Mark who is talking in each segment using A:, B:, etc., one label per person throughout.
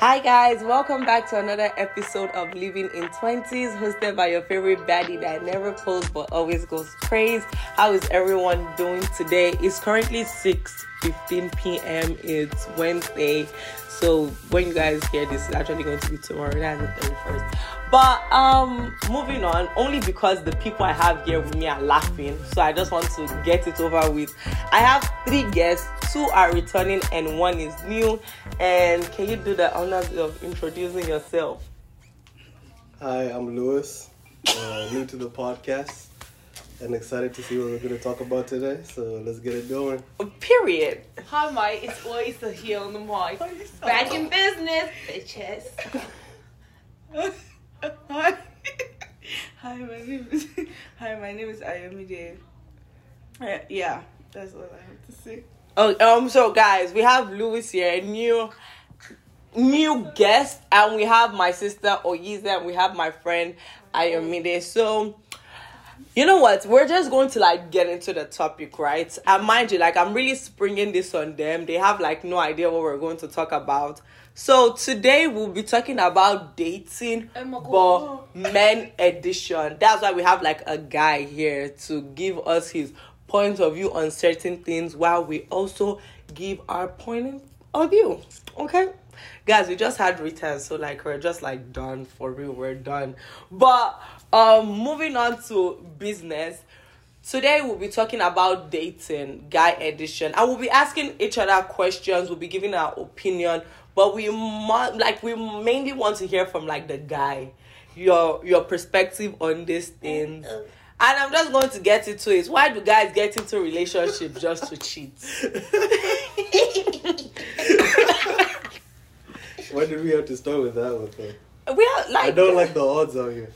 A: Hi guys, welcome back to another episode of Living in 20s, hosted by your favorite baddie that never posts but always goes praise. How is everyone doing today? It's currently 6 15 p.m. It's Wednesday. So when you guys hear this, it's actually going to be tomorrow. That's the 31st. But um moving on, only because the people I have here with me are laughing. So I just want to get it over with. I have three guests, two are returning and one is new. And can you do the honors of introducing yourself?
B: Hi, I'm Lewis, uh, new to the podcast, and excited to see what we're going to talk about today. So let's get it going.
A: Period.
C: Hi, mate. It's Oyiza here on the mic. Back in business, bitches.
D: Hi. Hi, my name is Hi, my name is Ayomide. Uh, yeah, that's all I have to say.
A: Oh, um. So guys, we have Lewis here, new, new guest, and we have my sister Oyiza, and we have my friend Ayomide. So, you know what? We're just going to like get into the topic, right? And mind you, like I'm really springing this on them. They have like no idea what we're going to talk about. So today we'll be talking about dating,
C: Oh
A: but men edition. That's why we have like a guy here to give us his point of view on certain things, while we also give our point of view. Okay, guys, we just had returns, so like we're just like done for real. We're done. But um, moving on to business. Today we'll be talking about dating, guy edition, and we'll be asking each other questions. We'll be giving our opinion, but we mu- like we mainly want to hear from like the guy, your your perspective on this thing And I'm just going to get into it. Why do guys get into relationships just to cheat?
B: Why did we have to start with that one? Though?
A: We are like
B: I don't like the odds on here.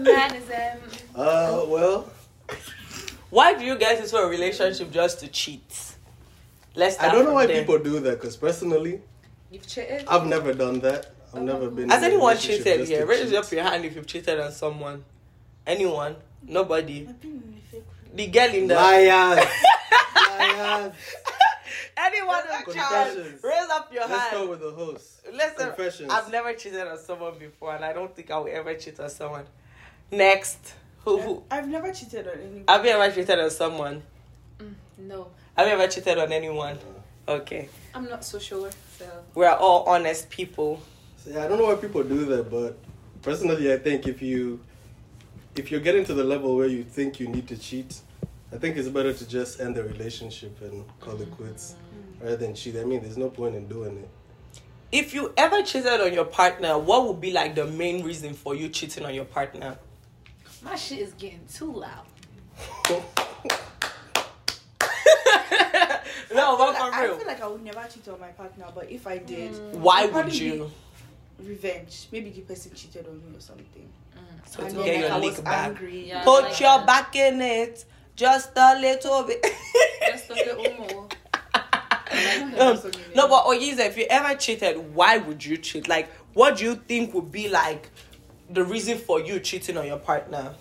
C: Manism.
B: Uh, well,
A: Why do you guys into a relationship just to cheat? Let's.
B: I don't know why
A: there.
B: people do that. Because personally,
C: You've cheated?
B: I've never done that. I've never been.
A: Has
B: in
A: anyone
B: relationship
A: cheated here? Raise
B: cheat.
A: up your hand if you've cheated on someone. Anyone? Nobody.
D: I've been in a fake
A: The girl in the.
B: Liars. Liars.
A: Anyone with child, raise up your
B: Let's
A: hand.
B: start with the host.
A: Listen,
B: Confessions.
A: I've never cheated on someone before, and I don't think I will ever cheat on someone. Next, who? who?
D: I've never cheated on anyone.
A: Have you ever cheated on someone?
C: Mm, no.
A: Have you ever cheated on anyone? Okay,
C: I'm not so sure, so.
A: we're all honest people.
B: So, yeah, I don't know why people do that, but personally, I think if you if you're getting to the level where you think you need to cheat, I think it's better to just end the relationship and call it quits mm-hmm. rather than cheat. I mean, there's no point in doing it.
A: If you ever cheated on your partner, what would be like the main reason for you cheating on your partner?
C: My shit is getting too loud.
A: No, what
D: Like,
A: for
D: I feel like I would never cheat on my partner, but if I did, mm.
A: Why
D: it'd
A: you?
D: Revenge. Maybe the person cheated on me or something. Mm.
A: So
D: and
A: to get
D: like,
A: your
D: I was
A: back.
D: angry.
C: Yeah.
A: Put
C: like
A: your
C: that.
A: back in it, just a little bit.
C: Just a little more.
A: Um, no, but Oyiza, if you ever cheated, why would you cheat? Like, what do you think would be like the reason for you cheating on your partner?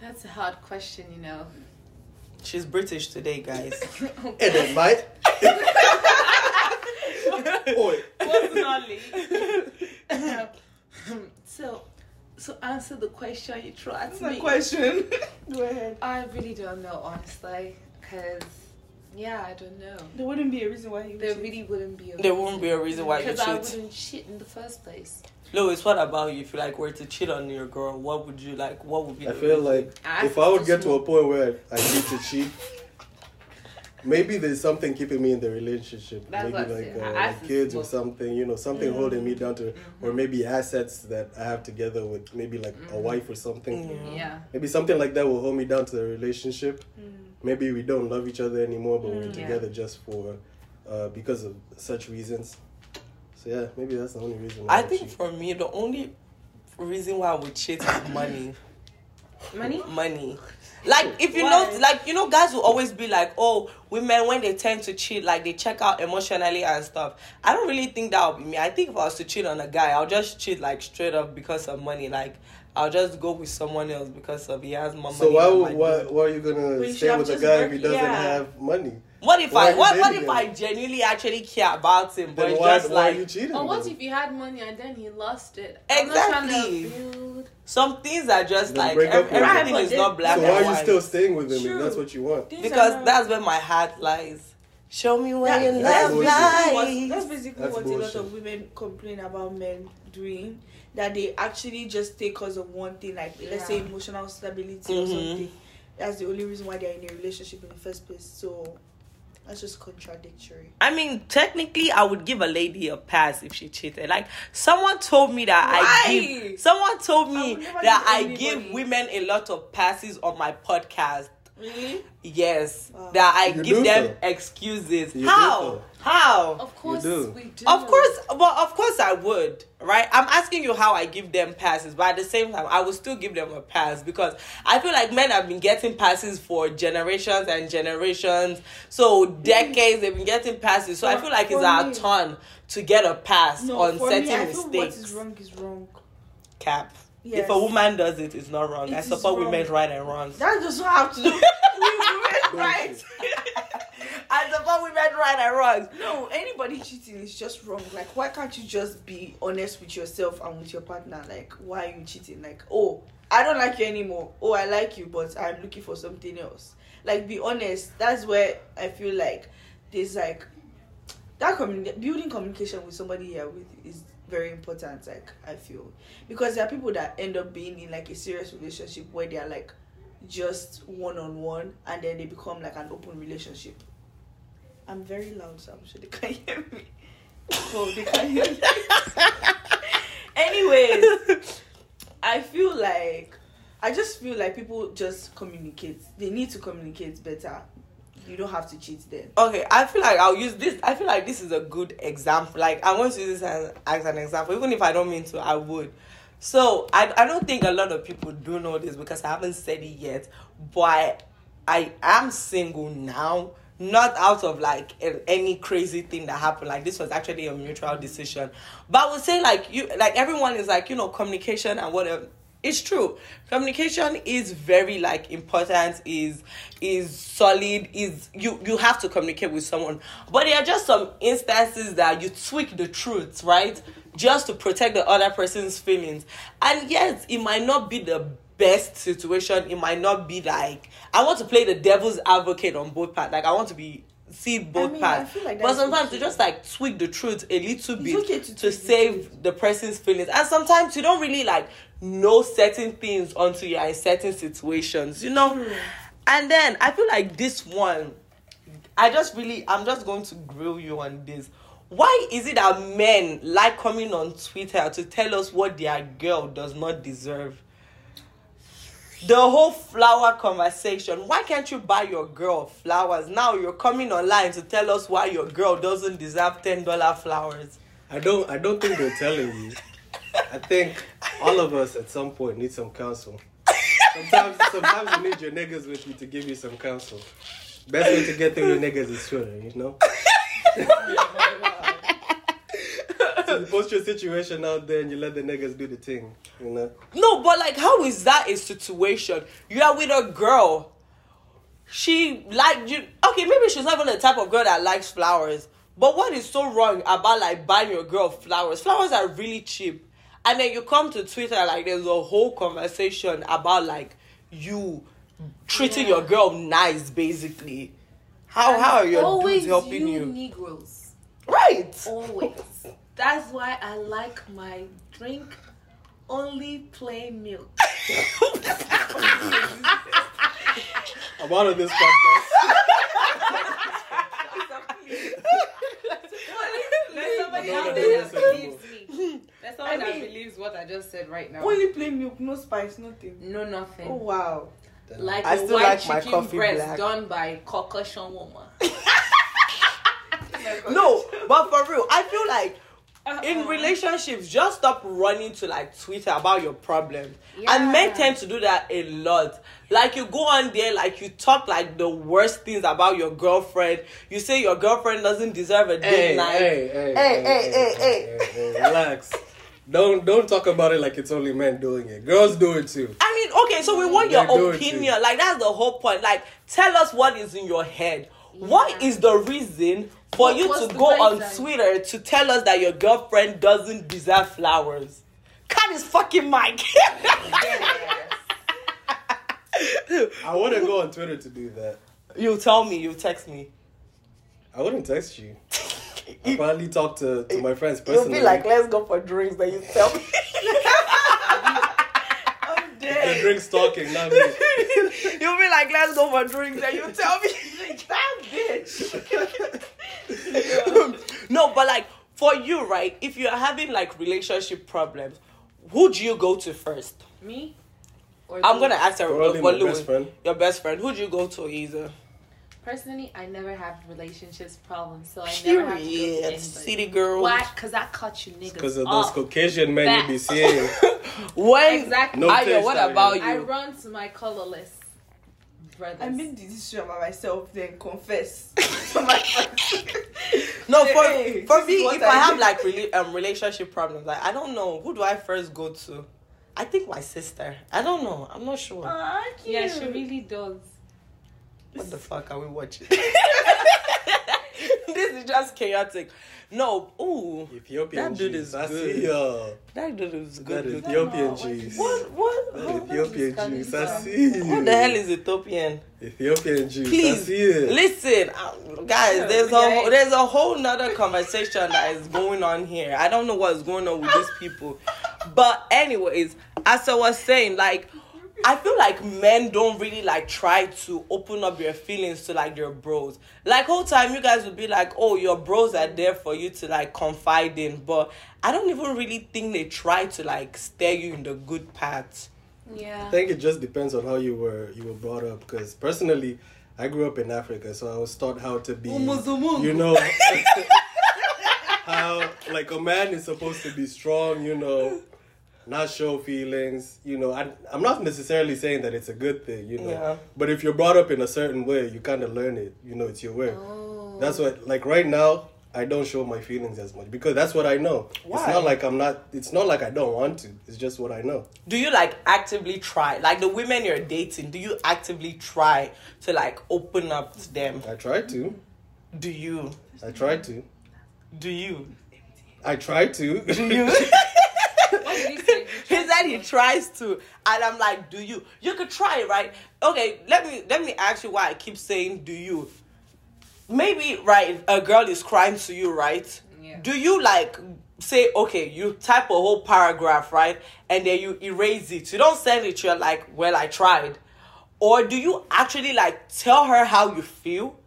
C: That's a hard question, you know.
A: She's British today, guys.
B: And then, mate. Oi.
C: Personally. so, so answer the question you tried
D: That's
C: to
D: a
C: me.
D: question. Go ahead.
C: I really don't know, honestly, because yeah, I don't know.
D: There wouldn't be a reason why you.
C: There
D: cheat.
C: really wouldn't be a
A: There won't be a reason why you
C: because I
A: cheat.
C: wouldn't cheat in the first place.
A: Lewis, what about you? If you like were to cheat on your girl, what would you like? What would be?
B: I
A: the
B: feel
A: reason?
B: like
C: I
B: if I would get to a point where I need to cheat, maybe there's something keeping me in the relationship.
C: That's
B: maybe like, uh, like kids or something, you know, something holding me down to, or maybe assets that I have together with maybe like a wife or something.
A: Yeah.
C: Yeah.
B: Maybe something like that will hold me down to the relationship. Mm. Maybe we don't love each other anymore, but we're mm.
C: Yeah.
B: together just for uh, because of such reasons. So yeah, maybe that's the only reason. Why
A: I think
B: cheat.
A: for me, the only reason why I would cheat is money.
C: Money?
A: money. Like if you
D: Why?
A: know, like you know, guys will always be like, "Oh, women when they tend to cheat, like they check out emotionally and stuff." I don't really think that would be me. I think if I was to cheat on a guy, I'll just cheat like straight up because of money. Like I'll just go with someone else because of he has more
B: So
A: money.
B: why
A: than my
B: why why are you gonna
D: But you
B: stay with a
D: just
B: guy if he doesn't
D: yeah.
B: have money?
A: What if
B: Why
A: I what, what if
B: him?
A: I genuinely actually care about him, but
B: Then
A: it's
B: why,
A: just
B: why are
A: like
B: you cheating?
C: Or what
B: then?
C: if he had money and then he lost it? I'm not
A: Exactly.
C: to build.
A: some things are just
B: Then
A: like
B: break up
A: ev-
B: with him.
A: everything
D: Right,
A: is
D: but
A: not
D: then-
A: black
B: so
A: and
B: why are you
A: white.
B: still staying with him
D: True.
B: if that's what you want?
D: Things
A: because
D: are
A: that's where my heart lies. Show me where
D: That-
A: your
D: that's,
B: bullshit.
A: love
D: basically what,
A: lies.
D: that's basically
B: That's
D: what a lot of women complain about men doing. That they actually just take because of one thing, like let's say emotional stability or
A: Mhm.
D: something. That's the only reason why they're in a relationship in the first place. So that's just contradictory.
A: I mean, technically, I would give a lady a pass if she cheated. Like someone told me that I
D: Why?
A: give. Someone told me
D: would never
A: that I
D: give
A: give women a lot of passes on my podcast.
D: Really?
A: Yes,
D: Wow.
A: that I
B: You
A: give them
B: so.
A: excuses.
B: You
A: How?
B: so.
A: How?
C: Of course
B: do.
C: we do.
A: Of course, but of course I would, right? I'm asking you how I give them passes, but at the same time, I will still give them a pass because I feel like men have been getting passes for generations and generations. So mm. decades they've been getting passes. So I feel like it's
D: for
A: our turn to get a pass
D: No,
A: on
D: for
A: certain
D: me, I feel what
A: mistakes.
D: is wrong is wrong.
A: Cap.
D: Yes.
A: If a woman does it, it's not wrong.
D: It
A: I support
D: wrong.
A: women's right and wrongs.
D: That does not have to do with women, right?
A: I support women's right and wrongs.
D: No, anybody cheating is just wrong. Like, why can't you just be honest with yourself and with your partner? Like, why are you cheating? Like, oh, I don't like you anymore. Oh, I like you, but I'm looking for something else. Like, be honest. That's where I feel like there's like that building communication with somebody here with is very important. Like, I feel because there are people that end up being in like a serious relationship where they are like just one on one and then they become like an open relationship. I'm very loud, so I'm sure they can't hear me. Oh, they can't hear me. Anyways, I feel like I just feel like people just communicate. They need to communicate better. You don't have to cheat then.
A: Okay, I feel like I'll use this. I feel like this is a good example. Like I want to use this as, as an example, even if I don't mean to, I would. So I I don't think a lot of people do know this because I haven't said it yet. But I am single now, not out of like a- any crazy thing that happened. Like this was actually a mutual decision. But I would say like you, like everyone is like you know communication and whatever it's true. Communication is very like important is is solid is you you have to communicate with someone. But there are just some instances that you tweak the truth right? Just to protect the other person's feelings. And yes it might not be the best situation. It might not be like i want to play the devil's advocate on both parts. Like i want to be see both
D: mean, I
A: parts.
D: feel like
A: but sometimes you just like tweak the truth a little bit
D: okay to
A: to
D: tweak the
A: save the person's feelings. And sometimes you don't really like know certain things until you're in certain situations you know
D: True.
A: and then i feel like this one i just really i'm just going to grill you on this why is it that men like coming on twitter to tell us what their girl does not deserve the whole flower conversation why can't you buy your girl flowers now you're coming online to tell us why your girl doesn't deserve ten dollar flowers
B: I don't. I don't think they're telling you. I think all of us at some point need some counsel. Sometimes, sometimes you need your niggas with you to give you some counsel. Best way to get through your niggas is Twitter, you know. so you post your situation out there and you let the niggas do the thing, you know.
A: No, but like, how is that a situation? You are with a girl. She like you. Okay, maybe she's not even the type of girl that likes flowers. But what is so wrong about like buying your girl flowers? Flowers are really cheap, and then you come to Twitter like there's a whole conversation about like you treating
C: Yeah.
A: your girl nice, basically. How how are your
C: Always
A: dudes helping
C: you
A: you?
C: Negroes.
A: Right.
C: Always. That's why I like my drink only plain milk.
B: I'm out of this podcast.
C: There's somebody
B: No,
C: out there that believes me. There's somebody
D: I
C: that
D: mean-
C: believes what I just said right now.
D: Only plain milk, no spice, nothing.
C: No, nothing.
D: Oh wow.
C: Like
A: I
C: a
A: still
C: white
A: like my
C: chicken
A: coffee
C: breast
A: black.
C: done by concussion woman.
A: No, but for real, I feel like
C: Uh-uh.
A: in relationships, just stop running to like Twitter about your problems. And men
C: Yeah.
A: tend to do that a lot. Like you go on there, like you talk like the worst things about your girlfriend. You say your girlfriend doesn't deserve a date
B: Hey,
A: night.
B: hey, hey,
A: Hey, hey, hey,
B: hey, hey, Relax. don't don't talk about it like it's only men doing it. Girls do it too.
A: I mean, okay, so we want
B: They're
A: your opinion. Like that's the whole point. Like, tell us what is in your head. What is the reason for
C: What-
A: you
C: what's
A: to
C: the
A: go on
C: reason?
A: Twitter to tell us that your girlfriend doesn't deserve flowers? Cut his fucking mic.
B: I wouldn't go on Twitter to do that.
A: you tell me. You text me.
B: I wouldn't text you. I probably talk to, to my friends
A: You'll
B: personally.
A: be like, let's go for drinks. Then you tell me.
D: I'm
B: the
D: dead.
B: drinks talking, not me.
A: You'll be like, let's go for drinks. Then you tell me.
D: That bitch.
A: no, but like for you, right? If you're having like relationship problems, who do you go to first?
C: Me? Or
A: I'm gonna ask her.
B: Probably
A: for
B: my
A: Lewis,
B: best friend.
A: Your best friend. Who do you go to, either?
C: Personally, I never have relationships problems, so I never have to go to anybody.
A: City girl.
C: Why? Because I caught you niggas
B: Because of those. Caucasian men you be seeing.
A: When
C: Exactly.
B: No
A: Ayo,
B: taste
A: what about
B: you?
C: I
A: you?
C: run to my colorless brothers.
D: I made the decision about myself, then confess to my friends.
A: no, for
D: Hey,
A: for me, if I, have like really um relationship problems, like I don't know who do I first go to. I think my sister. I don't know. I'm not sure.
D: Aw,
C: yeah, she really does.
A: What the fuck are we watching? this is just chaotic. No, ooh,
B: Ethiopian
A: That dude
B: cheese.
A: is
B: I
A: good.
B: see ya.
A: that dude is
B: That
A: good.
B: is
A: looking.
B: Ethiopian
C: What is-
B: cheese.
A: What what
B: That
A: what,
B: Ethiopian
C: Khalifa.
B: juice. I see you.
A: what the hell is Ethiopian?
B: Ethiopian juice. I
A: Please
B: see it.
A: listen, uh, guys. There's a there's a whole nother conversation that is going on here. I don't know what's going on with these people, but anyways, as I was saying, like. I feel like men don't really like try to open up their feelings to like their bros. Like whole time you guys would be like, "Oh, your bros are there for you to like confide in," but I don't even really think they try to like steer you in the good path.
C: Yeah.
B: I think it just depends on how you were you were brought up. Because personally, I grew up in Africa, so I was taught how to be.
A: Umuzumungu.
B: You know how like a man is supposed to be strong. You know, not show feelings. You know, I, I'm not necessarily saying that it's a good thing. You know,
A: Yeah.
B: but if you're brought up in a certain way, you kind of learn it. You know, it's your way.
C: Oh.
B: That's what like right now. I don't show my feelings as much because that's what I know.
A: Why?
B: It's not like I'm not. It's not like I don't want to. It's just what I know.
A: do you like actively try like the women you're dating do you actively try to like open up to them
B: I try to.
A: do you
B: I try to.
A: do you
B: I try to.
A: do you
C: He say?
A: he said he tries to and i'm like do you? You could try it, right? Okay let me let me ask you why i keep saying do you? Maybe right a girl is crying to you right?
C: Yeah.
A: do you like say okay you type a whole paragraph right? And then you erase it. You don't send it you're like well i tried. Or do you actually like tell her how you feel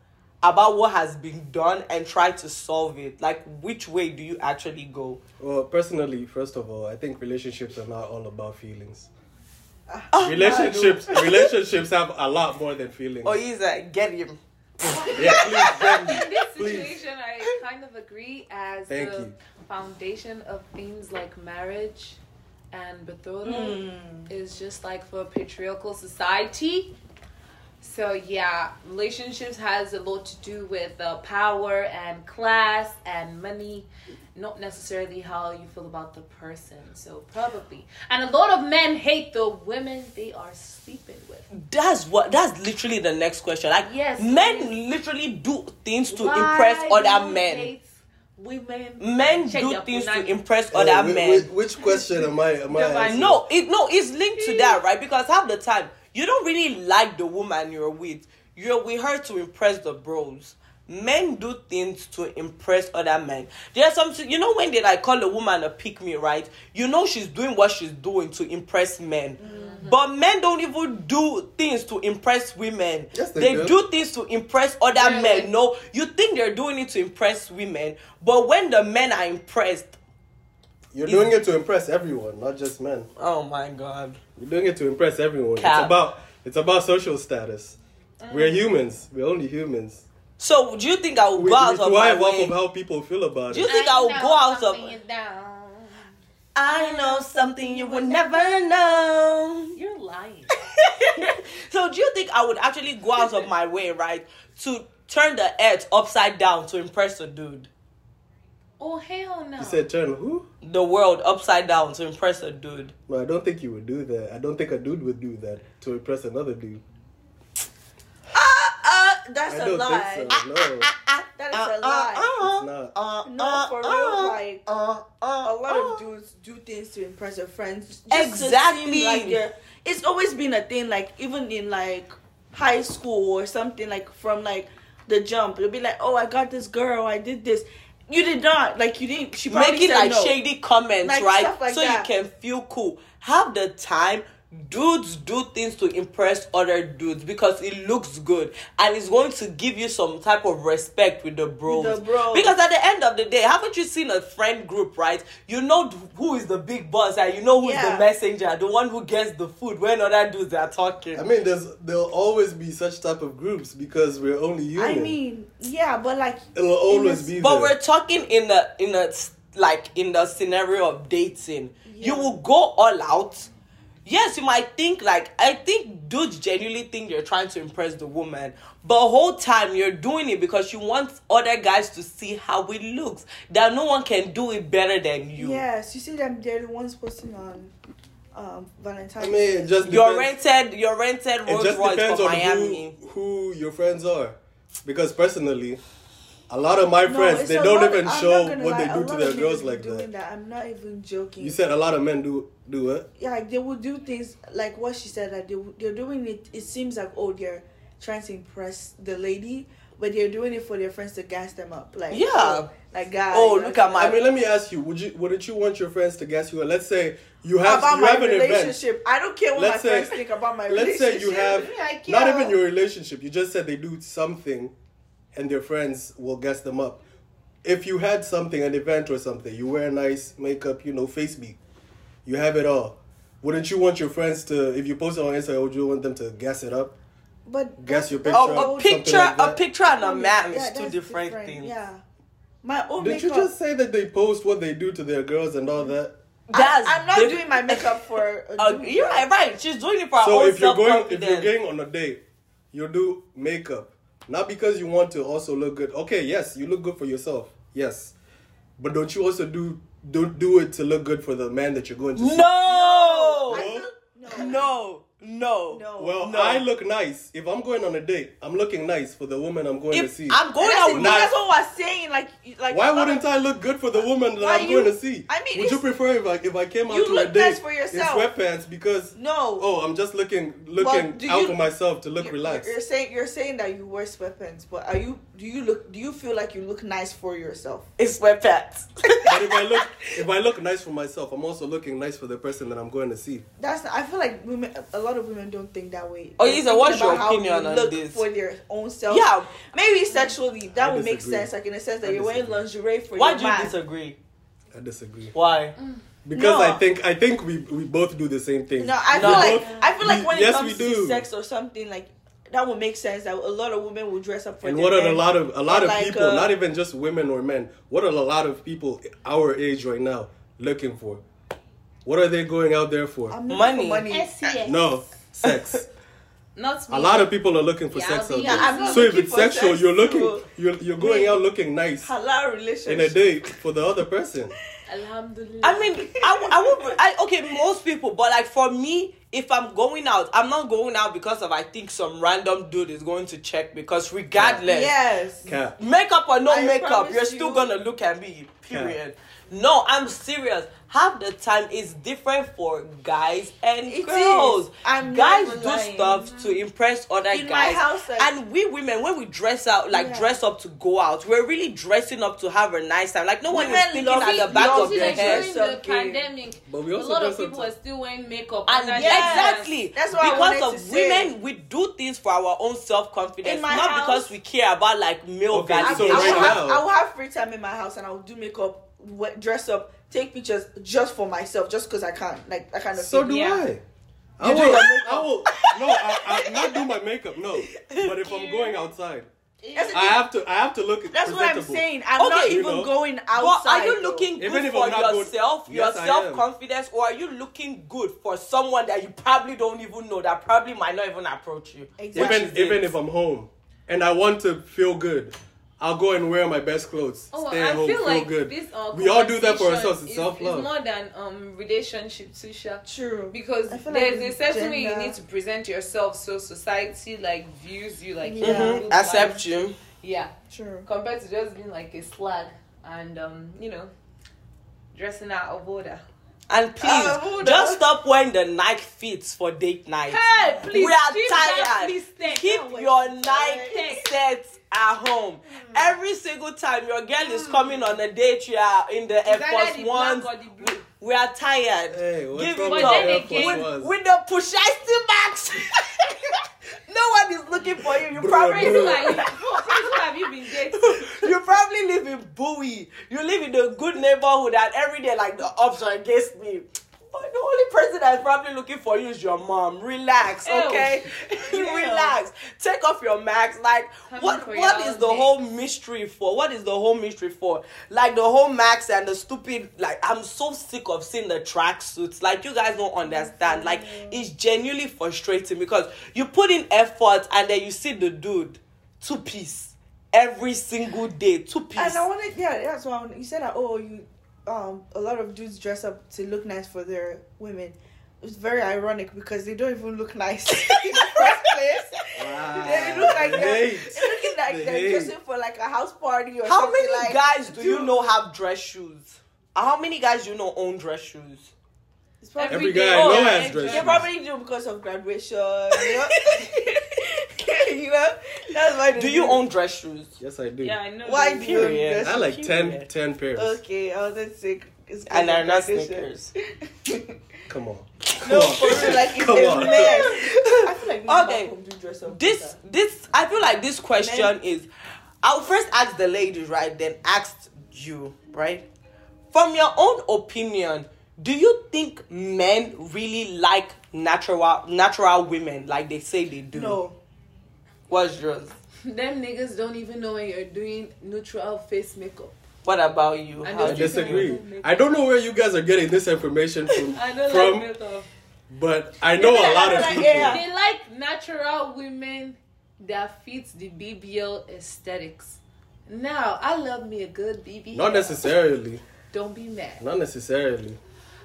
A: about what has been done and try to solve it like which way do you actually go
B: well, personally, first of all, I think relationships are not all about feelings.
A: Oh,
B: Relationships, relationships have a lot more than feelings.
A: or he's like get him
B: Yeah, please, get me.
C: In this
B: Please.
C: situation, I kind of agree as
B: Thank
C: the
B: you.
C: foundation of things like marriage and betrothal
A: Hmm.
C: is just like for a patriarchal society. So yeah, relationships has a lot to do with uh, power and class and money, not necessarily how you feel about the person. So probably, and a lot of men hate the women they are sleeping with.
A: that's what that's literally the next question like
C: Yes,
A: men
C: please.
A: literally do things to
C: Why
A: impress other men
C: hate Women,
A: men do
C: your
A: things to impress
B: Uh,
A: other
B: whi-
A: men
B: whi- Which question am I? Am I? Asking?
A: no it no it's linked to that right because half the time you don't really like the woman you're with. You're with her to impress the bros. Men do things to impress other men. There's something you know when they like call a woman a pick me right? You know she's doing what she's doing to impress men. Mm-hmm. But men don't even do things to impress women.
B: Yes, they
A: they
B: do.
A: do things to impress other
C: Really?
A: men. No you think they're doing it to impress women but when the men are impressed
B: You're doing it to impress everyone, not just men.
A: oh my god
B: You're doing it to impress everyone.
A: Cap.
B: It's about it's about social status.
C: Mm.
B: We're humans. We're only humans.
A: So do you think I would
B: We,
A: go out of my
B: thrive off
A: way?
B: of how people feel about it.
A: Do you think I will go out of?
C: down.
A: I know something you would never know.
C: You're lying.
A: so do you think I would actually go out of my way, right, to turn the earth upside down to impress a dude?
C: Oh hell no.
B: You said turn who?
A: the world upside down to impress a dude.
B: No, I don't think you would do that. I don't think a dude would do that to impress another dude.
D: Ah, ah, that's
B: I
D: a
B: don't
D: lie.
B: think so. No,
D: That is a lie.
B: it's not.
A: Uh,
D: No, for real, like
A: uh,
D: a lot
A: uh.
D: of dudes do things to impress their friends. just
A: Exactly.
D: seem like it's always been a thing. Like even in like high school or something, like from like the jump, it'll be like, "Oh, I got this girl. I did this." You did not. Like you didn't. She probably
A: making
D: said
A: like
D: no.
A: shady comments,
D: Like,
A: right?
D: like
A: so
D: that.
A: you can feel cool. Have the time. Dudes do things to impress other dudes because it looks good and it's going to give you some type of respect with the bros.
D: The bros.
A: Because at the end of the day, haven't you seen a friend group, right? You know who is the big boss and you know who's
D: Yeah.
A: the messenger, the one who gets the food when other dudes are talking.
B: I mean, there's there'll always be such type of groups because we're only human.
D: I mean, yeah, but like
B: it'll always be
A: But
B: there.
A: we're talking in a in a like in the scenario of dating. You will go all out. Yes, you might think like I think dudes genuinely think you're trying to impress the woman, but whole time you're doing it because you want other guys to see how it looks. That no one can do it better than you.
D: yes, you see them. They're the ones posting on um Valentine's.
B: I mean, it just
A: Your
B: depends-
A: rented your rented
B: it
A: Rolls
B: just
A: Royce
B: depends
A: for
B: on
A: Miami.
B: who, who your friends are. Because personally, a lot of my
D: No,
B: friends
D: it's
B: they don't even
D: I'm
B: show what
D: lie,
B: they
D: a
B: do to their girls like
D: be doing
B: that.
D: I'm not even joking.
B: You said a lot of men do do it.
D: yeah, like they will do things like what she said that they they're doing it. It seems like oh they're trying to impress the lady, but they're doing it for their friends to gas them up. Like
A: Yeah.
D: oh, like guys.
A: Oh, look at my-
B: I mean, let me ask you: Would you wouldn't you want your friends to gas you? up? Let's say you have
D: about
B: you
D: my
B: have an event.
D: relationship? I don't care what
B: Let's
D: my
B: say-
D: friends think about my relationship.
B: Let's say you have
D: Like,
B: not even your relationship. You just said they do something, and their friends will guess them up. If you had something, an event or something, you wear nice makeup, you know, face meet, you have it all. Wouldn't you want your friends to, if you post it on Instagram, would you want them to guess it up?
D: But
B: Guess your picture,
A: Oh, a picture,
B: like
A: a
B: that.
A: picture and a
D: Yeah,
A: man is two different, things.
D: Yeah, my own
B: Did you just say that they post what they do to their girls and all that?
A: That's
D: I, am not
A: diff-
D: doing my makeup for. A
A: Uh, you're right, right. She's doing it for her
B: So
A: own
B: if you're going, if you're going on a date, you do makeup, not because you want to also look good. Okay, yes, you look good for yourself. Yes, but don't you also do don't do it to look good for the man that you're going to see?
A: No,
B: No?
D: no,
A: no, no.
D: no.
B: Well,
A: No.
B: I look nice. If I'm going on a date, I'm looking nice for the woman I'm going to see.
A: I'm going
D: that's,
A: out
D: it,
A: with
B: Nah.
D: that's what we're saying. Like, like.
B: Why wouldn't
D: of-
B: I look good for the woman that I'm
D: you-
B: going to see?
D: I mean,
B: would you prefer if I if I came out
D: You
B: to a
D: look
B: date
D: nice for
B: in
D: yourself.
B: sweatpants because
D: No.
B: oh I'm just looking looking
D: do
B: out
D: you-
B: for myself to look
D: You're-
B: relaxed.
D: You're saying you're saying that you wear sweatpants, but are you? Do you look? Do you feel like you look nice for yourself?
A: it's sweatpants.
B: but if I look if I look nice for myself, I'm also looking nice for the person that I'm going to see.
D: That's. I feel like women. A lot of women don't think that way.
A: Oh,
D: They're
A: Isa,
D: thinking
A: what's your opinion on
D: look
A: this?
D: For their own self.
A: yeah,
D: Maybe sexually, that
B: I
D: would make sense. Like in a sense that
B: I
D: you're wearing lingerie for
A: why
D: your
A: do you
D: man.
A: disagree?
B: I disagree
A: Why?
B: because
D: No.
B: I think I think we we both do the same thing.
D: No, I
A: No.
D: feel like I feel like
B: we-
D: when
B: yes,
D: it
B: we
D: comes to
B: do.
D: sex or something like that would make sense that a lot of women will dress up for
B: and
D: their
B: what are a lot of a lot
D: And
B: of
D: like,
B: people,
D: uh,
B: not even just women or men, what are a lot of people our age right now looking for? What are they going out there for?
A: Money.
D: for money.
C: SCS.
B: no, sex.
C: Not me.
B: A lot of people are looking for
C: Yeah,
B: sex
C: I'll
B: out
C: be-
B: there.
D: Yeah, I'm not
B: so if
D: looking
B: it's
D: for
B: sexual,
D: sex
B: you're looking,
D: to-
B: you're you're going out looking nice
D: halal relationship.
B: in a date for the other person.
C: Alhamdulillah.
A: I mean, I, I would, I, okay, most people, but like for me, if I'm going out, I'm not going out because of I think some random dude is going to check because regardless,
D: Yes.
B: Cat.
A: makeup or no
D: I
A: makeup, you're still
D: you-
A: gonna look at me. Period. No, I'm serious. Half the time it's different for guys and
D: It
A: girls. guys do
D: lying.
A: stuff to impress other
D: In my
A: guys.
D: house, like-
A: and we women, when we dress out, like
D: Yeah.
A: dress up to go out, we're really dressing up to have a nice time. Like no one is thinking
D: love
A: at the back of their
C: like
A: head.
C: during the pandemic,
B: But we
C: a
B: also
C: lot
B: dress
C: of people were still wearing makeup.
A: And
D: Yes.
A: exactly,
D: That's I
A: because of
D: to say.
A: women, we do things for our own self confidence, not
D: house-
A: because we care about like male
B: Okay,
D: I,
A: validation.
B: so
D: I, will have, I will have free time in my house and I will do makeup, dress up, take pictures just for myself, just because I can. Like I kind of.
B: So
D: thing.
B: do
C: yeah.
B: I. I will, I will. No, I, I not do my makeup. No, but if I'm going outside,
D: That's,
B: I have to. I have to look.
D: That's what I'm saying. I'm
A: Okay,
D: not
A: you
D: even
B: know.
D: going
A: But
D: outside.
A: are you
D: though.
A: looking good
B: Even if
A: for
B: I'm not going-
A: yourself, your
B: Yes,
A: self confidence, or are you looking good for someone that you probably don't even know that probably might not even approach you?
D: Exactly.
B: Even even if I'm home and I want to feel good, I'll go and wear my best clothes.
C: Oh,
B: stay
C: I
B: at home,
C: feel
B: feel
C: like
B: good.
C: this. Uh,
B: We all do that for ourselves. It's self-love.
C: It's more than um relationship, Susha.
D: True.
C: Because
D: I feel like
C: there's a
D: it's
C: certain way you need to present yourself, so society like views you like
D: Yeah.
C: you
A: Mhm. Accept you.
C: Yeah,
D: True.
C: compared to just being like a slag and um you know dressing out of order.
A: And please,
D: hold
A: just stop wearing the Nike fits for date night.
C: Hey, please
A: we are
C: keep that,
A: tired.
C: please stay.
A: Keep
D: Can't
A: your
D: to
A: Nike
C: try.
A: sets at home. Hmm. Every single time your girl is hmm. coming on a date, you are in the Air
C: It's either
A: Force
C: the
A: Ones.
C: black or the blue.
A: We are tired.
B: Hey, what's
A: Give
B: wrong
A: it
B: with
A: up.
B: Air
C: Then
B: Force
C: again,
B: Ones?
A: With the Pusheisty max. no one is looking for you. You
B: Bro,
A: probably
C: Prince,
B: bro.
C: who are you? Prince, who have you been dating?
A: you probably live in Bowie. You live in a good neighborhood, and every day, like the ops are against me. The only person that's probably looking for you is your mom. Relax, okay? Relax. Take off your mask. Like,
C: Coming
A: what? What is the whole mystery for? What is the whole mystery for? Like the whole max and the stupid. Like, I'm so sick of seeing the tracksuits. Like, you guys don't understand. Like, mm-hmm. it's genuinely frustrating because you put in effort and then you see the dude two piece every single day, two piece.
D: And I wanted, yeah, that's why you said that. Oh, you, um, a lot of dudes dress up to look nice for their women. It's very ironic because they don't even look nice in the first place.
B: Wow.
D: They look like
B: The
D: they're, they're looking like
B: The
D: they're dressing for like a house party or something.
A: How
D: something
A: many
D: like.
A: guys do you know have dress shoes? How many guys do you know own dress shoes?
D: It's probably,
B: Every
C: day.
B: guy I
A: Oh,
B: know has dress
D: They
B: shoes.
D: probably do because of graduation. You know, you know that's why.
A: Do you own dress shoes?
B: Yes, I do.
C: Yeah, I know.
D: Why do you own
A: Period.
D: dress
B: I like
D: shoes?
B: 10, 10 pairs.
D: Okay, I was gonna say it's
A: And
D: because
A: are not sneakers.
B: Come on.
D: No,
B: Come on.
D: for real, like it's
B: Come
D: a
B: on.
D: mess. I feel like
A: Okay.
D: okay. do dress up.
A: This, this, I feel like this question
D: Men-
A: is. I'll first ask the ladies, right? Then ask you, right? From your own opinion, do you think men really like natural, natural women like they say they do?
D: no.
A: What's yours?
C: Them niggas don't even know when you're doing neutral face makeup.
A: What about you?
C: I
A: How
B: I
A: do you
B: disagree.
A: feel?
B: I don't know where you guys are getting this information from,
C: I don't
B: from
C: like makeup.
B: but I know a lot of
D: like-
B: people.
D: yeah.
C: They like natural women that fits the BBL aesthetics. Now, I love me a good BBL.
B: Not necessarily.
C: Don't be mad.
B: Not necessarily.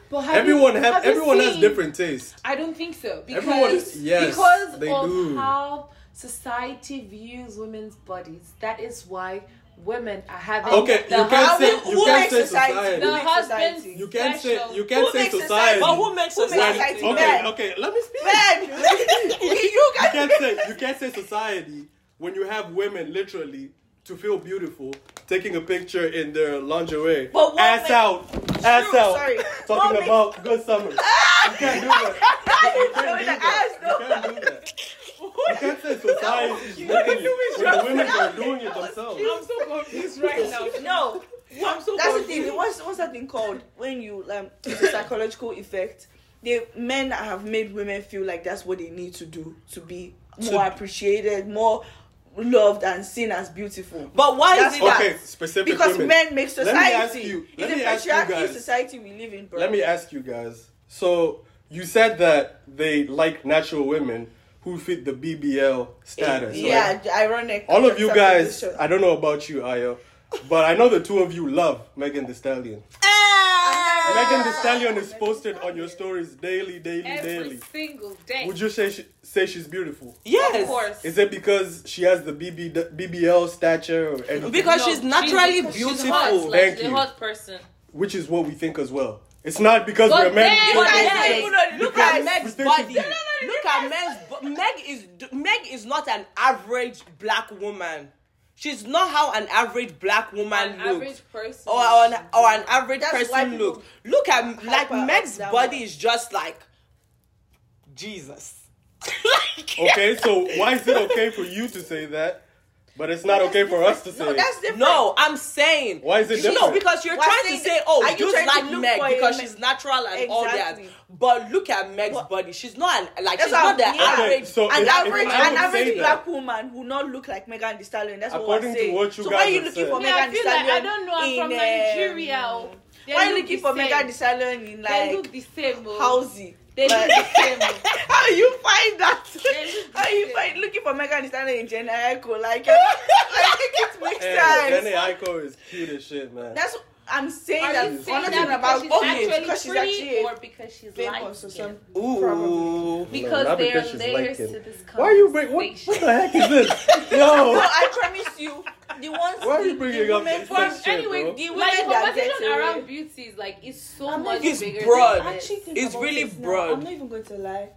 C: But have
B: Everyone
C: you,
B: have,
C: have you
B: everyone has different tastes.
C: I don't think so because
B: Everyone- yes,
C: because
B: they
C: of
B: do.
C: how society views women's bodies. That is why women are having
B: Okay,
C: the
B: you can't say you
D: who
B: can't
D: makes
B: say
D: society?
B: society.
C: the
D: Who makes
C: husband's
D: society?
B: You can't say you can't
D: Who
B: say society.
D: society?
A: But who makes
D: Who makes
A: society?
D: society?
B: okay,
D: Men.
B: okay, let me speak.
D: Man, you
B: You can't say you can't say society when you have women literally to feel beautiful taking a picture in their lingerie,
D: But what
B: ass
D: makes-
B: out, ass
D: True,
B: out,
D: sorry.
B: talking
D: What makes-
B: about good summer. You can't do that. You can't do
D: the
B: that.
D: ass, no.
B: You can't do that. You can't say society is making it when the women are doing it themselves.
C: I'm so confused right now.
D: No,
C: I'm so
D: that's the
C: confused.
D: thing. What's what's that thing called? When you um, it's a psychological effect. The men have made women feel like that's what they need to do to be more
B: To-
D: appreciated, more loved, and seen as beautiful.
A: But why
D: That's
A: is it
D: what-
A: that?
B: Okay, specific
D: Because
B: women.
D: men make
B: Let
D: society.
B: me ask you- let
D: it's
B: me
D: a
B: ask you
D: patriarchy
B: guys.
D: society we live in, bro.
B: Let me ask you guys. So you said that they like natural women who fit the BBL status.
D: Yeah,
B: right?
D: ironic.
B: All of you guys. I don't know about you, Ayo, but I know the two of you love Megan Thee Stallion.
A: Ah!
B: Megan Thee Stallion is posted on your stories daily, daily,
C: Every
B: daily.
C: single day.
B: Would you say she, say she's beautiful?
A: Yes.
C: Of course.
B: Is it because she has the BB, BBL stature or anything?
A: Because
C: No,
A: she's naturally
C: she's
A: beautiful.
C: hot, like,
B: Thank
C: she's a
B: you.
C: hot person.
B: Which is what we think as well. It's not because
C: But
B: we're men.
C: then-
B: we
A: But
B: think
C: But
B: those
A: then,
B: things.
A: look at
B: we
A: Meg's
B: think
A: body.
B: she's-
A: Look at Meg's. bo- Meg is Meg is not an average black woman. She's not how an average black woman
C: An
A: looks.
C: average person.
A: or, or, an, or an average
D: That's
A: person looks. Look at like Meg's body is just like Jesus.
B: Okay, so why is it okay for you to say that, but it's not okay for us to say
D: No, that's different.
A: No, I'm saying.
B: Why is it different?
A: No, because you're
D: Why
A: trying to say, oh,
D: are you
A: just
D: to
A: like
D: look
A: Meg because she's natural and all that. But look at Meg's
D: But-
A: body. She's not an like
D: That's
A: she's not the
D: yeah.
A: average.
B: Okay, so
D: an
B: if- if
D: average,
B: I
D: an
B: would say
D: average
B: that-
D: black woman will not look like Megan Thee Stallion. That's what I'm
B: to
D: saying.
B: what you
D: so
B: guys
D: why are you looking
B: said.
D: for
C: Yeah, I
D: Megan Thee
C: feel like- I
D: Stallion?
C: don't know, I'm
D: in,
C: from
D: um,
C: Nigeria. They
D: Why are you
C: look
D: looking for
C: same.
D: Megan Thee Stallion in
C: They look
D: like
C: the same. oh.
D: housey?
C: They look the same. oh.
D: How you find that?
C: They look
D: How you
C: same.
D: find looking for Megan Thee Stallion in Jhené Aiko? Like, you're not, like it makes
B: Hey,
D: sense.
B: Jhené Aiko is cute as shit, man.
D: That's what I'm saying.
C: Are
D: that
C: you
D: we're
C: saying
D: not
C: that because
D: about
C: she's
D: okay,
C: actually
D: because she's
C: pretty
D: actually
C: or because she's
D: famous or
C: light
D: something.
A: Ooh.
C: Because
B: not
C: there
B: because
C: are
B: she's
C: layers
B: light-skinned.
C: to this colour.
B: Why are you bring what, what the heck is this?
D: No,
B: Yo,
D: I promise you, the ones.
B: Why are you bringing
D: the
B: up
D: women
B: this
D: from-
B: shit,
C: anyway,
B: bro?
D: the women
C: like
D: that get
C: conversation
D: away.
C: around beauty is like it's so
D: I'm
C: much
A: It's
C: bigger.
A: broad.
C: Than this.
A: It's really
D: this now.
A: broad.
D: I'm not even going to lie.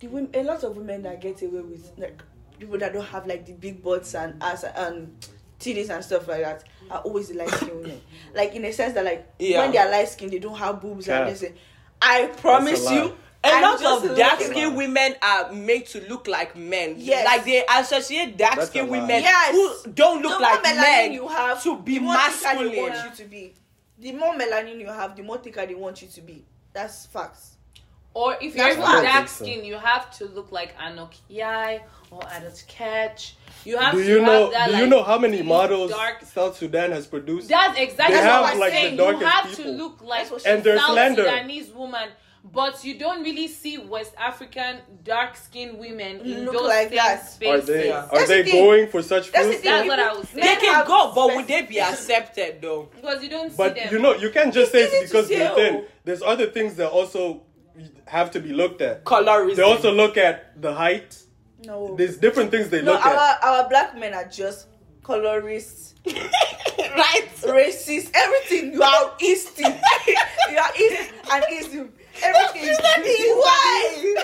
D: The women, a lot of women that get away with like people that don't have like the big butts and ass and titties and stuff like that are always the light skinned women. Like in a sense that like
A: Yeah.
D: when they are light skinned, they don't have boobs
B: Yeah.
D: and they say, "I promise you."
A: A lot of dark skinned women are made to look like men.
D: Yes.
A: Like they associate dark skinned women
D: Yes.
A: who don't look
D: the
A: like men
D: you have,
A: to be
D: the more thicker they
A: masculine.
D: want you to be. The more melanin you have, the more thicker they want you to be. That's facts.
C: Or if you're
D: That's
C: dark
B: so.
C: skin, you have to look like Anok Yai or Adot Catch. You have
B: do
C: to
B: you
C: have
B: know?
C: that,
B: do
C: like,
B: you know how many models
C: Dark.
B: South Sudan has produced?
C: That's exactly
B: They
C: what
D: have,
C: I'm
D: like,
C: saying. You
B: darkest
C: have to look like
D: That's what
B: And
C: South
B: slender.
C: Sudanese woman, but you don't really see West African dark skinned women in
D: Look
C: those
D: like
C: same
D: that.
B: Are
C: spaces.
B: they?
A: Yeah.
B: Are
D: That's
B: they
D: the
B: going for such
D: That's the thing.
C: That's what I was saying.
A: They can
D: have
A: go, but would they be accepted though?
C: Because you don't see
B: But
C: them.
B: you know, you can't just say
D: It's
B: it's
D: easy to
B: because they're thin. There's other things that also have to be looked at.
A: Colorism.
B: They also look at the height.
D: No.
B: There's different things they
D: no,
B: look at.
D: our our black men are just colorists,
A: right.
D: racist, everything. You are East. you are East and East. Everything is. Why?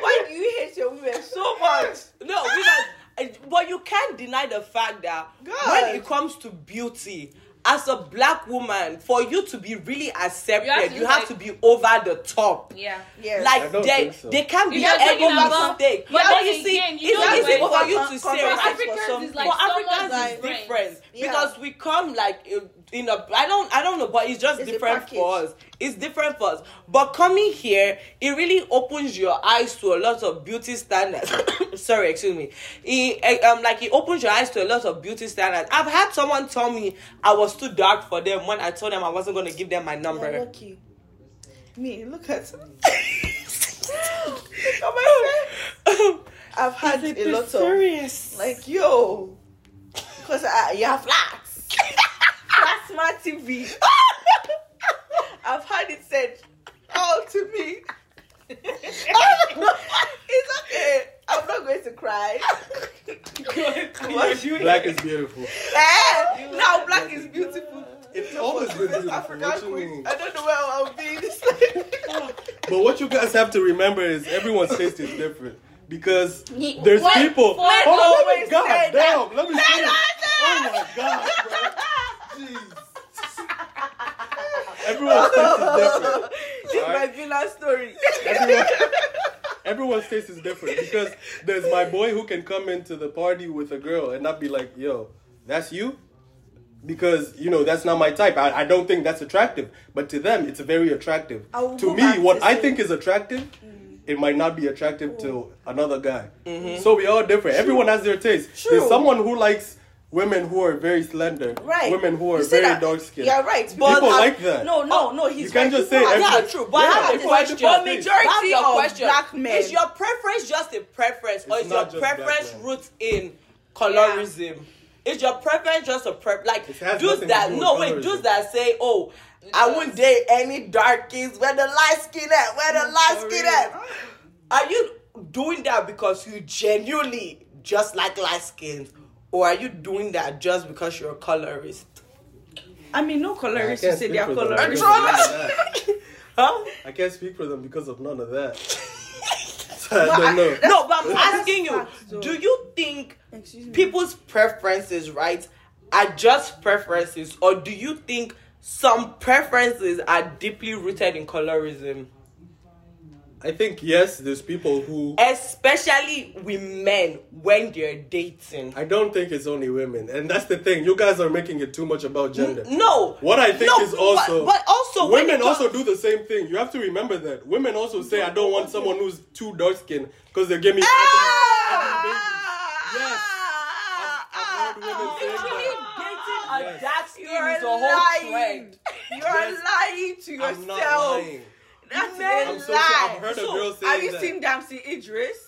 D: Why do you hate your women so much?
A: No, because but you can't deny the fact that
D: God.
A: when it comes to beauty, as a black woman, for you to be really accepted,
C: You have to
A: you have
C: like-
A: to be over the top.
C: yeah.
D: Yes.
A: Like they,
B: so.
A: they can't be
C: You know,
A: ego
C: about-
A: mistake.
C: but
A: But
C: then
A: you see,
C: again, you
A: it's easy for you to say.
C: For
A: right?
C: Africans,
D: some-
C: like
A: for Africans,
C: friend.
A: different
D: Yeah.
A: because we come like in a. I don't. I don't know, but it's just
D: It's
A: different for us. It's different for us. But coming here, it really opens your eyes to a lot of beauty standards. Sorry, excuse me. It eh, um like it opens your eyes to a lot of beauty standards. I've had someone tell me I was too dark for them when I told them I wasn't going to give them my number.
D: Me, look at. look at my friend. I've had a lot of
A: serious.
D: like yo, because I you have flats, plasma TV. I've had it said all to me. it's okay. I'm not going to cry. What?
B: Black is beautiful.
D: Eh, now black is beautiful.
B: It's always been beautiful.
D: African
B: What you
D: queen. I don't know where I'll be. This
B: But what you guys have to remember is everyone's taste is different. Because there's
C: What?
B: people.
C: What?
B: Hold on, let me,
D: always
B: God damn, let me
D: Let
B: finish.
D: us
B: Oh my God, bro. Jeez. Everyone's taste is different.
D: this is my villa story.
B: Everyone, everyone's taste is different because there's my boy who can come into the party with a girl and not be like, yo, that's you? Because, you know, that's not my type. I, I don't think that's attractive. But to them, it's very attractive. To me, what
D: to
B: I think is attractive, mm. it might not be attractive mm. to another guy. Mm-hmm. So we all different. Everyone has their taste.
D: True.
B: There's someone who likes women who are very slender.
D: Right.
B: Women who are very
D: that-
B: dark skinned.
D: Yeah, right.
A: But
B: People
A: I-
B: like that.
D: No, no, no. He's
B: You can't
D: right.
B: just
D: People
B: say
D: are-
A: Yeah, true. But I have
B: Yeah,
A: a
B: it's
A: question.
B: different
D: But majority
A: I have a
D: of
A: question.
D: black men.
A: Is your preference just a preference, or
B: It's
A: is your
B: not just black
A: preference
B: men.
A: roots in colorism? Is your preference just a prep? Like
B: It has
A: dudes that
B: do with
A: no wait,
B: colorism.
A: dudes that say, "Oh, I wouldn't date any darkies. Where the light skin at? Where the light skin at?" Are you doing that because you genuinely just like light skins, or are you doing that just because you're a colorist?
D: I mean, no
B: I
D: colorists
B: can't
D: say they are
B: for them.
D: colorists.
B: I
A: Huh?
B: I can't speak for them because of none of that. So I don't know.
A: No, but I'm asking you. Do you think people's preferences, right, are just preferences, or do you think some preferences are deeply rooted in colorism,
B: I think yes, there's people who
A: especially with men when they're dating?
B: I don't think it's only women, and that's the thing. You guys are making it too much about gender.
A: No.
B: What I think
A: No,
B: is also,
A: but, but also
B: women
A: it comes-
B: also do the same thing. You have to remember that women also say, "I don't want someone who's too dark skinned because they give me Ah! ugly, ugly babies." Yes, I've, I've heard women say
A: Literally
B: that.
A: dating a
B: Yes.
A: dark skin
D: You're
A: is a whole
D: lying.
A: trend.
D: You are lying to yourself. That's
A: Men-
B: so
D: lie.
B: sure I've heard a
A: So,
B: girl
D: Have you
B: that.
D: seen Damsey Idris?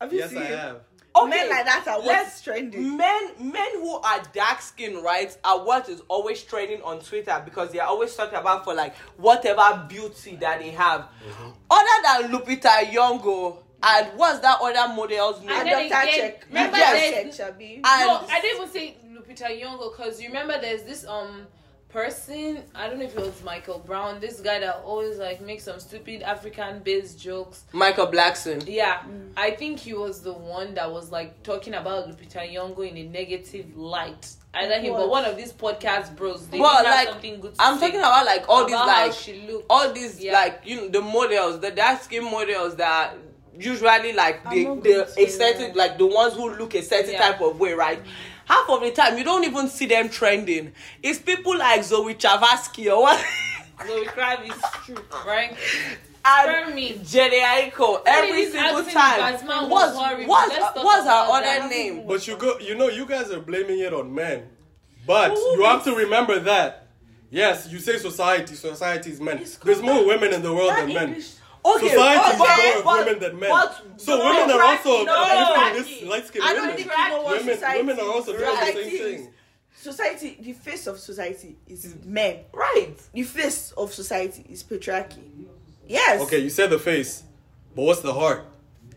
D: Have you
B: Yes,
D: seen
B: I
D: him?
B: have.
D: Men like that are what's trending.
A: Men, men who are dark skinned, right, are what is always trending on Twitter because they are always talking about for like whatever beauty that they have.
B: Mm-hmm.
A: Other than Lupita Nyong'o and what's that other model's name?
C: And
D: And
C: then
D: Dr.
C: again,
D: Check.
C: remember there's-
D: Check, Shabi.
A: And-
C: no, I didn't even say Lupita Nyong'o because you remember there's this um person I don't know if it was Michael Brown, this guy that always like makes some stupid African based jokes.
A: Michael Blackson.
C: Yeah, I think he was the one that was like talking about Lupita Nyong'o in a negative light. Either him, but one of these podcast bros, they
A: Well, like,
C: something good to
A: I'm
C: say
A: talking about like all these
C: about how
A: like
C: she looked.
A: all these
C: Yeah.
A: like you know the models, the dark skin models that usually like the the
D: lie.
A: like the ones who look a certain
C: Yeah.
A: type of way, right? Half of the time you don't even see them trending. It's people like Zoe Chavaski or what
C: Zoë Kravitz true, right?
A: and
C: Spare me.
A: Jhené Aiko every single time.
C: Batman was
A: What's
C: horrible.
A: what's, what's her other name?
B: But you go, you know, you guys are blaming it on men, but
A: Who
B: you have to remember that. Yes, you say society, society is men. There's more women in the world
D: that
B: than men.
D: English-
A: Okay,
B: Society is
A: okay,
B: more
A: but-
B: women than men.
A: but
B: so
A: no,
B: women are also
A: no,
B: appealing this
A: no.
B: light skinned
D: I don't
B: women.
D: think you know what
B: Women,
D: society
B: women are also doing the
D: society
B: same thing.
D: Society, the face of society is men.
A: right.
D: The face of society is patriarchy. Yes.
B: Okay, you said the face, but what's the heart?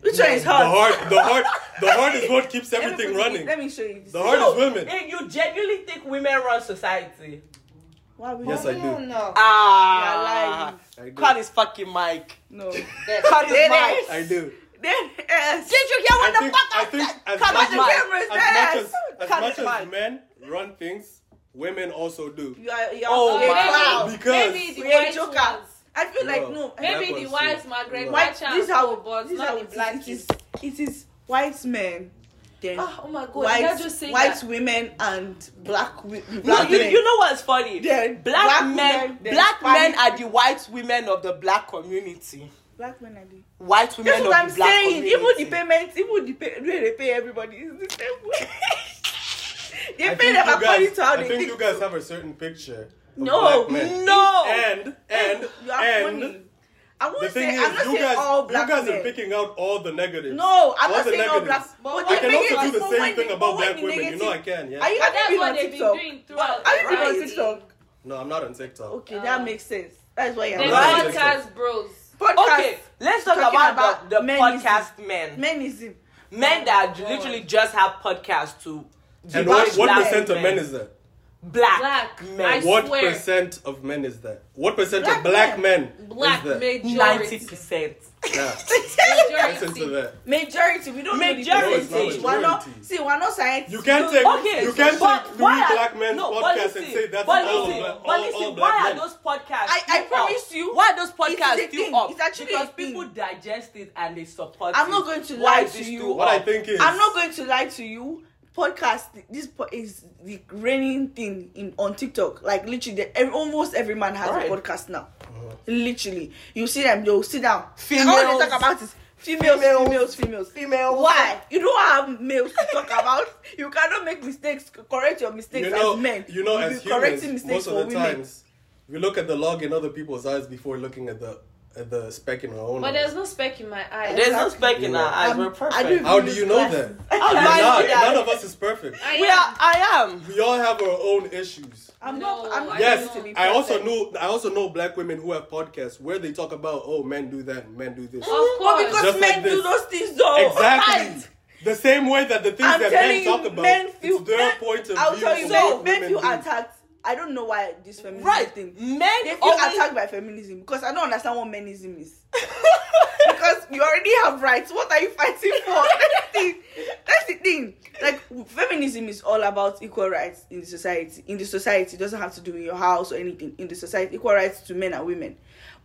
D: Which one is
B: The heart, the heart, the heart is what keeps
D: Let me
B: everything
D: put
B: running.
D: Let me show you. This.
B: The heart
A: So,
B: is women.
A: eh, You genuinely think women run society?
D: Why we
B: Yes, I do.
D: don't know.
A: Ah,
B: I do.
A: cut his fucking mic.
D: No.
A: Cut his mic.
B: I do.
D: Then yes.
A: Did you hear
B: I
A: what the
B: think,
A: fuck
B: I
A: I
B: think
A: said?
B: as
A: Cut
B: much
A: his
B: as,
A: mic.
D: cameras,
B: as much as, as,
A: Cut
B: much as men run things, women also do.
D: You are, you are
A: Oh
D: a
A: my
D: clown.
B: Because
C: Maybe the
D: We are
C: white
D: joker.
C: ones.
D: I feel like
B: No.
D: no.
B: Maybe
C: Maybe the
B: ones
C: white
B: too.
C: Margaret
B: No.
D: White,
C: Thatcher
D: this is how this is
C: not
D: how
C: the black.
D: It is, it is white men, then
C: Ah, oh my god,
D: white, white
C: that?
D: women and black, wi-
A: No,
D: black
A: you,
D: men.
A: you know what's funny?
D: Then
A: black,
D: black
A: men,
D: women,
A: black men are the white women of the black community.
D: black men are the.
A: White women
D: That's
A: of
D: I'm
A: the black
D: saying.
A: community.
D: Even the payments, even the pay, the way they pay everybody is the same way. they
B: I
D: pay
B: think,
D: them
B: you
D: according
B: guys,
D: to how
B: I
D: they
B: think
D: think.
B: you guys have a certain picture. Of
D: No,
B: black men.
A: no.
B: And and
D: you are
B: and
D: funny. I won't
B: the thing
D: say
B: is,
D: I'm not
B: you
D: saying
B: guys,
D: all
B: you guys
D: men.
B: are picking out all the negatives.
D: No, I'm
B: All
D: not
B: the
D: saying all black. But
B: I can also do the same thing about black
D: the
B: women. You know I can, yeah.
D: Are you
C: But
D: have you been on TikTok?
C: doing throughout.
D: Have you been on? TikTok?
B: No, I'm not on TikTok.
D: Okay, that makes sense. That's why you're
C: The
A: Right.
C: podcast bros.
D: podcast.
A: Okay, let's talk about,
D: about
A: the, the
D: menism.
A: podcast men.
D: Menism.
A: Men that
C: God.
A: literally just have podcasts to
B: And what, what percent of men is that?
A: Black,
C: Black.
A: men.
C: I
B: What
C: swear.
B: percent of men is that? What percent
D: Black
B: of black men,
C: Black majority.
A: Ninety percent.
B: Yeah.
C: Majority.
B: Listen to that.
D: Majority. We don't
A: Majority.
D: know
A: No,
D: the. We're not.
B: majority.
D: See, we're not scientists.
B: You can't take
A: Okay,
B: you can't
A: but
B: take three
A: why are-
B: black men's
A: no, but
B: podcasts
A: listen,
B: and say that's
A: but
B: all,
A: listen,
B: black,
A: but
B: all,
A: listen,
B: all black
A: why
B: men.
A: are those podcasts?
D: I- I promise you,
A: Why are those podcasts still
D: thing.
A: up?
D: It's actually
A: because people digest it and they support
D: I'm not going to lie to you.
B: what I think is
D: I'm not going to lie to you. Podcast. This po- is the reigning thing in on TikTok. Like literally, the, every, almost every man has
A: Right.
D: a podcast now. Uh-huh. Literally, you see them. They'll sit down.
A: Females.
D: All they talk about is females,
A: Females.
D: females, females.
A: Females.
D: Why? You don't have males to talk about. You cannot make mistakes. Correct your mistakes
B: you know,
D: as men.
B: you know,
D: You'll
B: as
D: be correcting
B: humans,
D: mistakes
B: most of
D: for
B: the
D: women.
B: times, we look at the log in other people's eyes before looking at the the speck in our own.
C: But
B: eyes.
C: there's no speck in my eye.
A: There's no speck in our
B: Yeah.
A: eyes.
D: Um,
A: We're
D: I
A: perfect.
D: do-
B: How do you know that?
A: How do
B: You're
A: I know
B: not.
A: that?
B: None of us is perfect.
C: I
A: we
C: am.
A: are. I am.
B: We all have our own issues.
D: I'm
C: No,
D: not. I'm not
B: Yes,
D: going to be
B: I also know. I also know black women who have podcasts where they talk about, oh, men do that, men do this.
C: Of
D: But
C: course.
D: because
B: Just
D: men
B: like
D: do those things though.
B: Exactly.
D: Right.
B: The same way that the things
D: I'm
B: that men
D: you,
B: talk about,
D: men feel
B: it's their
D: men,
B: point of
D: I'll
B: view.
D: tell you, men,
B: what
D: men feel attacked. I don't know why this feminism
A: Right.
D: thing.
A: Men
D: They feel
A: always-
D: attacked by feminism because I don't understand what menism is. because you already have rights. What are you fighting for? That's the thing. That's the thing. Like feminism is all about equal rights in the society. In the society, it doesn't have to do with your house or anything. In the society, equal rights to men and women.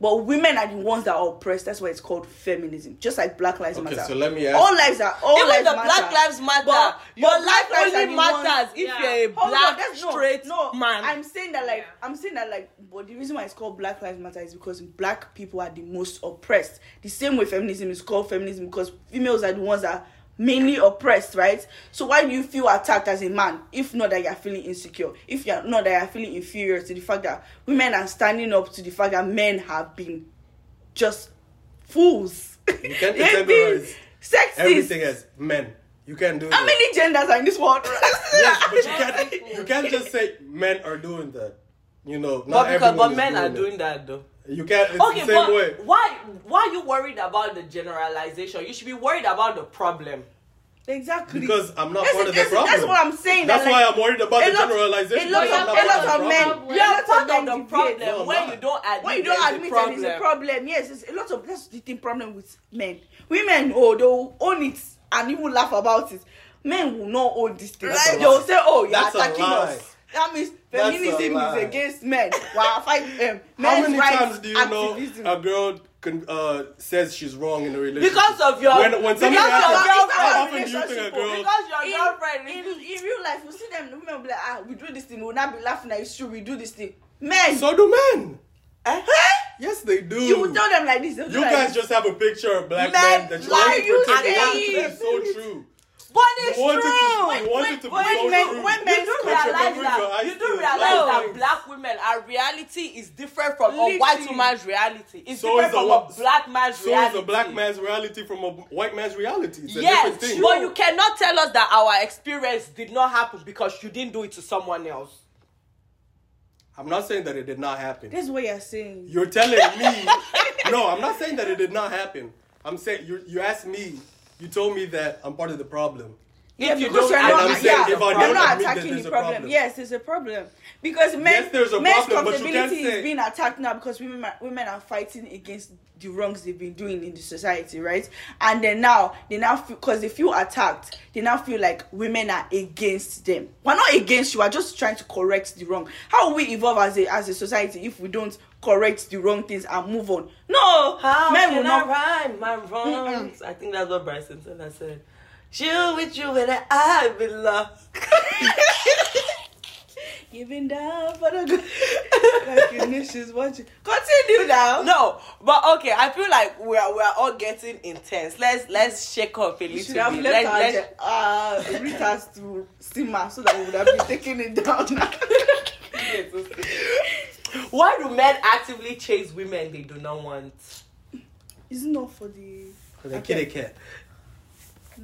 D: But women are the ones that are oppressed. That's why it's called feminism. Just like Black Lives
B: Okay,
D: Matter.
B: so let me ask.
D: all lives are all
A: Even
D: lives
A: the
D: matter.
A: Black Lives Matter.
D: But-
A: Your
D: but
A: life
D: Black lives
A: only matters if
C: Yeah.
A: you're a
D: Hold on,
A: black
D: that's no,
A: straight
D: no,
A: man.
D: I'm saying that like
C: Yeah.
D: I'm saying that like but the reason why it's called Black Lives Matter is because black people are the most oppressed. The same way feminism is called feminism because females are the ones that mainly oppressed, right? So why do you feel attacked as a man if not that you're feeling insecure? If you're not that you're feeling inferior to the fact that women are standing up to the fact that men have been just fools.
B: You can't
D: They've been
B: categorize
D: sexist.
B: everything as men. You can't do
D: How
B: that.
D: many genders are in this world?
B: Yes, but you can't. You can't just say men are doing that. You know, not
A: But because but
B: is
A: men are
B: it.
A: doing that though.
B: You can't. It's
A: Okay,
B: the same
A: but
B: way.
A: why why are you worried about the generalization? You should be worried about the problem.
D: Exactly.
B: Because I'm not
D: That's,
B: part of the
D: that's,
B: problem.
D: that's what I'm saying.
B: That's
D: that,
B: why
D: like,
B: I'm worried about
D: a
B: the
D: lot-
B: generalization.
D: a lot of- a lot of men-
B: problem.
A: You are
D: Lots of
A: part
D: men
A: of the problem
B: No,
A: when you don't admit
D: when you don't
A: a
D: admit there's a problem, yes, it's a lot of that's the thing problem with men. Women, oh, they'll own it and even laugh about it. Men will not own this thing.
B: A
D: They'll say, "Oh, you're
B: That's a
D: attacking us." That means
B: That's a
D: feminism
B: lie.
D: is against men. While fight um,
B: How
D: men's
B: many
D: rights
B: times do you
D: activism.
B: know a girl uh, says she's wrong in a relationship?
A: Because of your
B: when when
A: because
B: happens,
A: of your
B: how
A: girlfriend.
B: often do you think a girl?
A: Because your
D: in,
A: girlfriend
D: in, in real life, we see them, the women will be like, ah, we do this thing, we'll not be laughing at it's true, we do this thing. Men,
B: So do men.
D: eh?
B: Yes, they do.
D: you will tell them like this.
B: You
D: like
B: guys
D: this.
B: just have a picture of black
A: Men
B: men that you
A: lie,
B: want to
A: you
B: pretend
A: say
B: it
A: it.
B: is so true.
A: But it's
B: You want it to-
A: true.
B: you want it to be
A: When
B: so
A: men-
B: true.
A: when men
B: You
A: do
B: do
A: realize
B: realize
A: that
B: that.
A: you do
B: No.
A: realize that black women, our reality is different from a white
D: Literally.
A: woman's reality. It's
B: So
A: different
B: is a
A: from
B: wa-
A: a black man's
B: So
A: reality.
B: is a black man's reality from a white man's reality. It's a
A: Yes,
B: different thing.
A: but you cannot tell us that our experience did not happen because you didn't do it to someone else.
B: I'm not saying that it did not happen.
D: This is what you're saying.
B: You're telling me. no, I'm not saying that it did not happen. I'm saying you you asked me. You told me that I'm part of the problem.
A: If you
D: because
A: don't
D: you're not,
B: I'm saying
D: yeah,
B: if I
D: you're not attacking
B: there's
D: the
B: a
D: problem.
B: problem.
D: Yes, it's a problem because men,
B: Yes, there's a
D: men's
B: problem, but you
D: comfortability
B: say-
D: is being attacked now because women are- women are fighting against the wrongs they've been doing in the society, right? And then now they now feel because they feel attacked, they now feel like women are against them. We're not against you. We're just trying to correct the wrong. How will we evolve as a as a society if we don't correct the wrong things and move on? No,
A: How
D: men
A: can
D: will not.
A: I rhyme my wrongs? I think that's what Bryson said. I said, "Chill with you and I belong."
D: Giving down for the good. like your nations watching. Continue now.
A: no, but okay. I feel like we're we're all getting intense. Let's let's shake off a
D: You
A: little bit. Let's,
D: our
A: let's,
D: uh, Rita's to simmer so that we would have been taking it down.
A: Why do men actively chase women they do not want?
D: It's not for the.
B: For The kitty cat.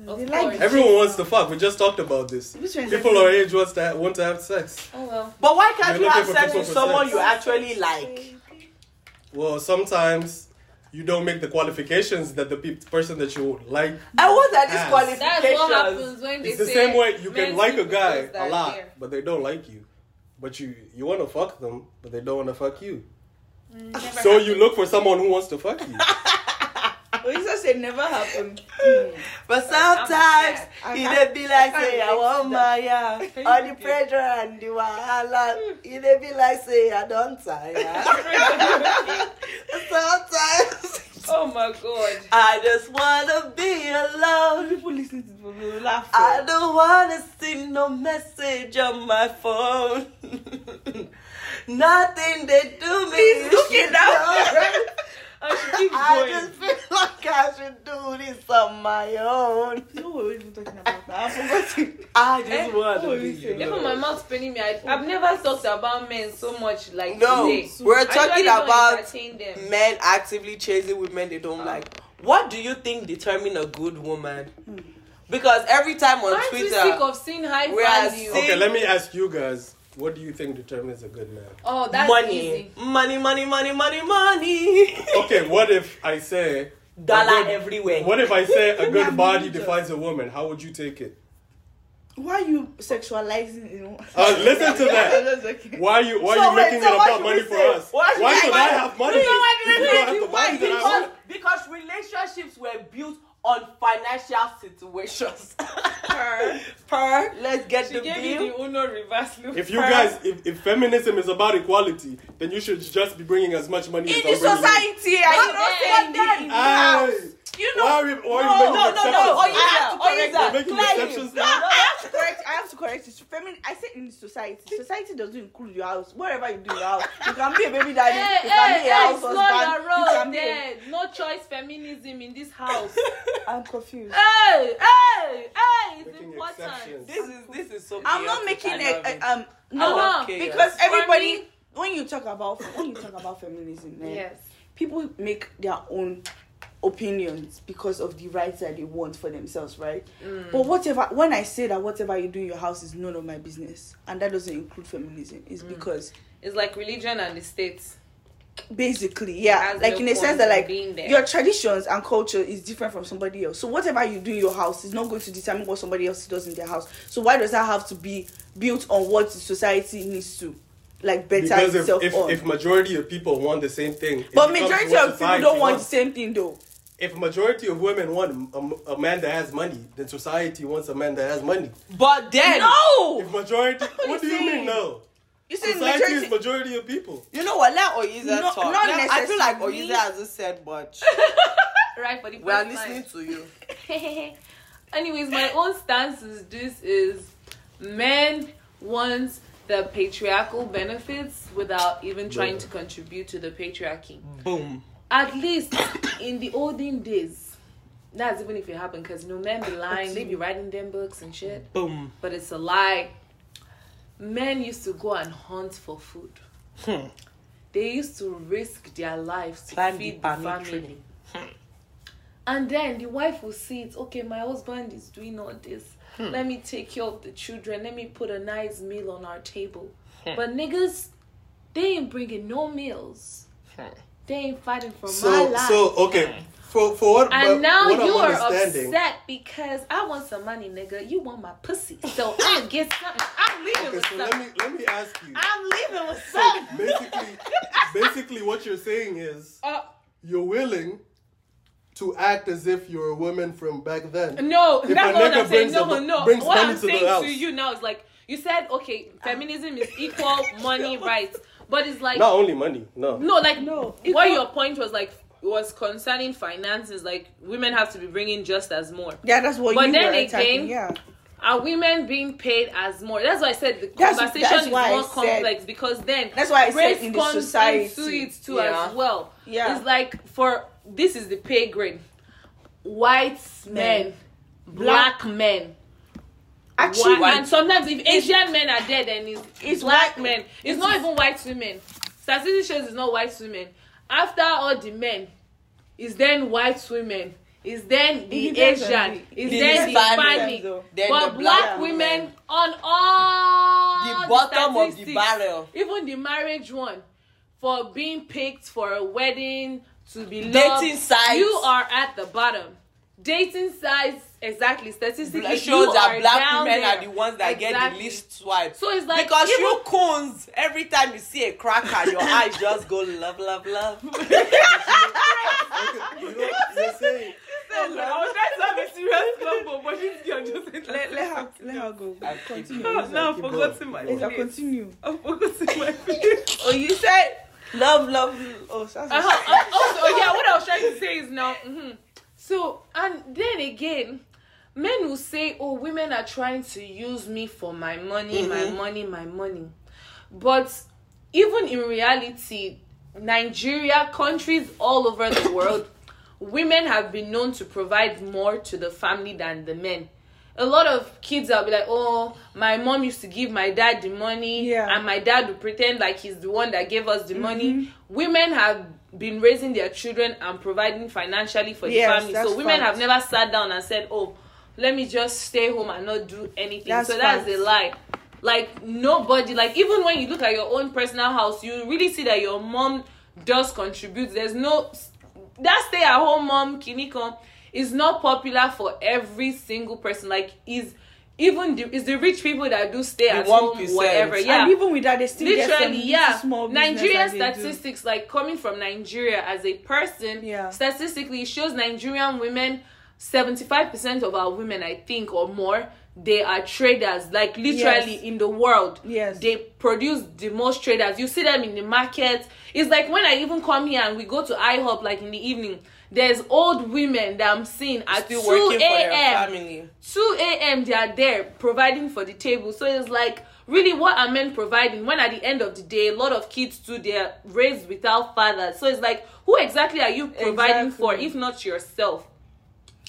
C: Of
D: they like
B: Everyone wants to fuck. We just talked about this.
D: Which one is
B: People
D: that?
B: our age wants to want to have sex.
C: Oh well.
A: But why can't
B: You're
A: you have sex with someone
B: sex.
A: you actually like?
B: Well, sometimes you don't make the qualifications that the pe- person that you like.
A: I what are these
B: Yes.
A: qualifications?
C: That's what happens when they
B: It's the same way you can like a guy a lot,
C: there.
B: but they don't like you. But you you want to fuck them, but they don't want to fuck you.
C: Mm, never
B: So you look for someone who wants to fuck you.
D: You just said never happened.
A: But sometimes
C: sad.
A: it
D: I
A: dey be like say I want my yeah.
C: Can
A: All
C: you
A: the
C: repeat?
A: pressure and the wahala. It dey be like say I don't tire. sometimes
C: Oh my god.
A: I just wanna be alone.
D: People listen to people will laugh.
A: I eh? don't wanna see no message on my phone. Nothing they do me.
D: Please look it
A: up.
C: I should keep
A: I just feel like I should do this on my own.
D: No, what were we even talking about now? I forgot it.
A: I just
C: Eh?
A: want to be
D: we?
C: Even my mouth paining me. I, I've never talked about men so much like
A: No,
C: today.
A: we're talking about men actively chasing women they don't like. What do you think determine a good woman? Because every time on
C: Aren't we
A: Twitter,
C: sick of seeing high
A: we are
C: value?
B: Okay, let me ask you guys. What do you think determines a good man?
C: Oh, that's
A: money,
C: easy.
A: money, money, money, money, money,
B: Okay, what if I say
A: dollar
B: good-
A: everywhere.
B: What if I say a good body
D: me
B: defines a woman? How would you take it?
D: Why are you sexualizing? You know?
B: Uh, listen to that.
D: Okay.
B: Why are you why
A: So
B: are you
A: wait,
B: making
A: so
B: it about
A: should
B: money for us?
A: What should
B: Why should I have money?
A: You know why
B: you don't have the
A: Why?
B: money
A: Because, because relationships were built on financial situations.
D: Per.
A: Per, let's get
C: She
A: the
C: gave me
A: bill.
C: the Uno reverse loop.
B: If you guys, if, if feminism is about equality, then you should just be bringing as much money
D: In
B: as
D: the
B: I'm bringing in.
D: society, I
A: But
D: did not
A: then-
D: say You know,
B: Why are we, why
A: No,
B: are you
A: no,
B: making
A: no, no.
B: exceptions?
A: Oyiza,
D: I have to correct
B: You're making
A: clear him.
B: exceptions
D: No,
B: now.
D: I have to correct. I have to correct it. Femin, I said in society. Society doesn't include your house. Wherever you do your house, you can be a baby daddy.
C: Hey,
D: you can
C: hey,
D: be a
C: hey,
D: house
C: slow
D: husband.
C: your
D: You can be. A,
C: there. No choice feminism in this house.
D: I'm confused.
C: hey, hey, hey, it's
B: Making
C: important.
B: exceptions.
A: This is this is so.
D: I'm not making
A: it.
D: um no
C: Uh-huh.
D: because everybody when you talk about when you talk about feminism, eh,
C: Yes.
D: people make their own opinions because of the rights that they want for themselves, right?
C: Mm.
D: But whatever when I say that whatever you do in your house is none of my business, and that doesn't include feminism, is
C: Mm.
D: because
C: It's like religion and the state.
D: basically yeah like
C: no
D: in a sense that like
C: being there.
D: your traditions and culture is different from somebody else so whatever you do in your house is not going to determine what somebody else does in their house so why does that have to be built on what society needs to like better
B: Because if,
D: itself
B: if,
D: on
B: if majority of people want the same thing,
D: but majority
B: what
D: of people don't want the same thing though
B: If a majority of women want a, a man that has money, then society wants a man that has money.
A: But then,
D: no
B: If majority, what do you mean no?
D: you see
B: Society
D: majority
B: is majority of people.
A: you know what? Let Oyiza
D: No-
A: talk.
D: not
A: Let- I feel like
D: necessarily.
A: Oyiza hasn't said much.
C: Right for the
A: we are
C: first
A: listening to you.
C: Anyways, my own stance is this is men want the patriarchal benefits without even trying
B: Yeah.
C: to contribute to the patriarchy. Mm.
A: Boom.
C: At least in the olden days, that's even if it happened, because you know men be lying, they be writing them books and shit.
A: Boom.
C: But it's a lie. Men used to go and hunt for food.
A: Hmm.
C: They used to risk their lives to
A: the
C: feed the
A: palm
C: family.
A: tree.
C: And then the wife will see it. Okay, my husband is doing all this.
A: Hmm.
C: Let me take care of the children. Let me put a nice meal on our table.
A: Hmm.
C: But niggas, they ain't bringing no meals. They ain't fighting for my
B: So
C: life.
B: so okay. For for what,
C: and
B: but
C: now
B: what
C: you
B: I'm
C: are upset because I want some money, nigga. You want my pussy. So I'm gonna get something. I'm leaving
B: Okay,
C: with
B: so let me let me ask you.
C: I'm leaving with
B: So
C: something.
B: basically, basically, what you're saying is
C: Uh,
B: you're willing to act as if you're a woman from back then.
C: No,
B: If
C: that's
B: a
C: what I'm saying. No,
B: a-
C: no. What I'm
B: to
C: saying
B: house.
C: to you now is like you said, okay, feminism is equal money rights, but it's like
B: Not only money, no.
C: no, like
D: No,
C: What
D: equal-
C: your point was like was concerning finances, like women have to be bringing just as more.
D: yeah that's what
C: But
D: you
C: then
D: were
C: again,
D: attacking yeah
C: Are women being paid as more? That's why I said the
D: That's-
C: conversation
D: that's
C: is
D: why I
C: more
D: said-
C: complex because then
D: That's why I said
C: race
D: in the
C: comes
D: society.
C: into it too
A: Yeah.
C: as well.
D: Yeah.
C: it's like for this is the pay grade: white men, black men.
D: Actually
C: White- and sometimes if Asian men are there, then it's,
D: It's
C: black
D: white-
C: men. It's, not even white women. Statistics shows it's not white women. After all the men, is then white women. Is then the Asian.
D: the-
C: Is
A: the
C: then the
A: Hispanic. Then
C: But
A: the
C: black
A: black
C: women
A: women.
C: on all
A: The bottom of the
C: statistics,
A: barrel.
C: Even the marriage one, for being picked for a wedding to be loved,
A: Dating sites.
C: You are at the bottom. Dating sites, exactly. Statistically, you
A: shows that black women
C: there.
A: are the ones that get
C: Exactly.
A: the least swipe.
C: So it's like
A: because
C: even-
A: you coons, every time you see a cracker, your eyes just go love, love, love.
B: You know, you're saying
C: I was trying to have a serious combo, but girl just
D: let, let her let her go
A: I
D: continue Lisa.
C: now I've forgotten my place.
D: continue
C: I've forgotten my place.
D: oh you said love love oh that's
C: Uh-huh. Uh, also, oh, yeah, what I was trying to say is now. mhm. So, and then again, men will say, "Oh, women are trying to use me for my money, my
A: Mhm.
C: money, my money." But even in reality, Nigeria, countries all over the world, women have been known to provide more to the family than the men. A lot of kids will be like, "Oh, my mom used to give my dad the money,
D: Yeah.
C: and my dad would pretend like he's the one that gave us the
D: Mm-hmm.
C: money." Women have been raising their children and providing financially for the family. So women
D: fact.
C: have never sat down and said, "Oh, let me just stay home and not do anything."
D: That's
C: so that's
D: fact.
C: a lie. Like nobody, like even when you look at your own personal house, you really see that your mom does contribute. There's no that stay at home mom kiniko is not popular for every single person. Like is even the is the rich people that do stay
A: The
C: at home
A: 1%.
C: whatever. Yeah,
D: and even with that they still get some
C: literally yeah
D: small business
C: nigerian
D: do.
C: statistics like coming from nigeria as a person
D: Yeah.
C: statistically shows nigerian women 75% of our women i think or more they are traders like literally
D: Yes.
C: in the world
D: Yes.
C: they produce the most traders you see them in the market it's like when i even come here and we go to ihop like in the evening there's old women that I'm seeing at
A: Still
C: 2
A: working for their
C: a.m.
A: family.
C: 2 a.m. they are there providing for the table. So it's like, really, what are men providing? When at the end of the day, a lot of kids too, they're raised without fathers. So it's like, who exactly are you providing for if not yourself?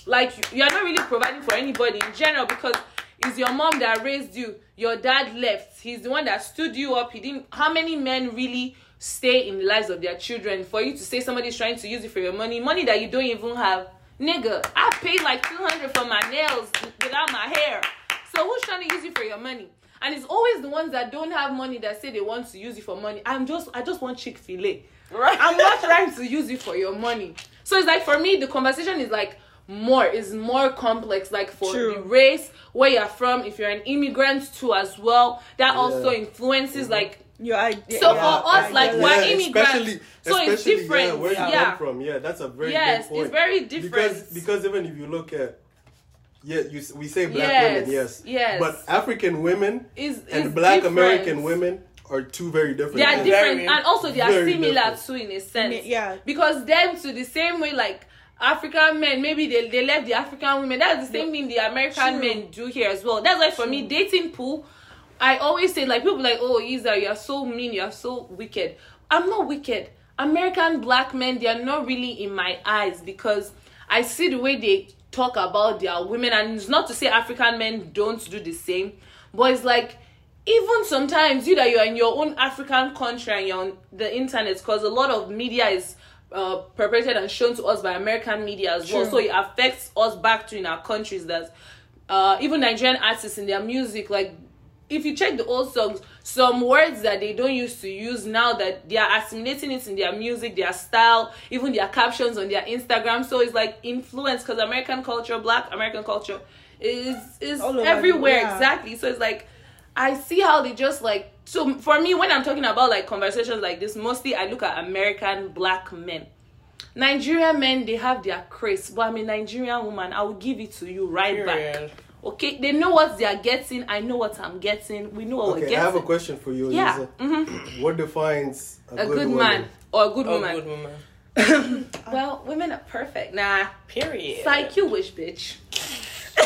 C: Like, you- you're not really providing for anybody in general because it's your mom that raised you. Your dad left. He's the one that stood you up. He didn't. How many men really stay in the lives of their children for you to say somebody's trying to use it for your money? Money that you don't even have. Nigga, I paid like 200 for my nails without my hair. So who's trying to use it for your money? And it's always the ones that don't have money that say they want to use it for money. I'm just, I just want Chick Fil A.
A: Right.
C: I'm not trying to use it for your money. So it's like for me, the conversation is like more is more complex. Like for
D: True.
C: the race, where you're from, if you're an immigrant too as well, that also
B: Yeah.
C: influences mm-hmm. like.
D: Your idea.
C: So
D: yeah,
C: for us,
D: I
C: like,
D: get
C: we're
D: that.
C: immigrants,
B: especially,
C: so it's different.
B: Yeah, where you
C: Yeah.
B: come from, yeah, that's a very
C: Yes,
B: good point.
C: it's very different.
B: Because because even if you look at yeah, you we say black
C: Yes,
B: women, yes,
C: yes.
B: but African women
C: Is
B: and black
C: different.
B: American women are two very different.
C: They are
B: things.
C: different, and also they are similar
B: different.
C: too in a sense.
D: Yeah.
C: because them to the same way like African men, maybe they, they left the African women. That's the same thing the American
D: True.
C: men do here as well. That's why for me, dating pool, I always say like people like, oh Isa, you are so mean, you are so wicked. I'm not wicked. American black men, they are not really in my eyes because I see the way they talk about their women, and it's not to say African men don't do the same, but it's like even sometimes you that you're in your own African country and you're on the internet because a lot of media is uh, perpetrated and shown to us by American media as well. So it affects us back to in our countries that uh, even Nigerian artists in their music, like if you check the old songs, some words that they don't used to use now that they are assimilating it in their music, their style, even their captions on their Instagram. So it's like influence because American culture, Black American culture, is is
D: All over the-
C: everywhere
D: yeah.
C: exactly. So it's like I see how they just like so for me when I'm talking about like conversations like this, mostly I look at American black men. Nigerian men they have their craze, but I'm a Nigerian woman. I will give it to you right back. Okay, they know what they are getting. I know what I'm getting. We know what we're
B: Okay, I have a question for you,
C: Yeah,
B: Lisa.
C: mhm.
B: What defines a,
C: a
B: good,
C: good,
B: woman?
C: man or a good woman.
A: good woman.
C: Well, women are perfect. Nah,
A: Period.
C: psych you wish, bitch.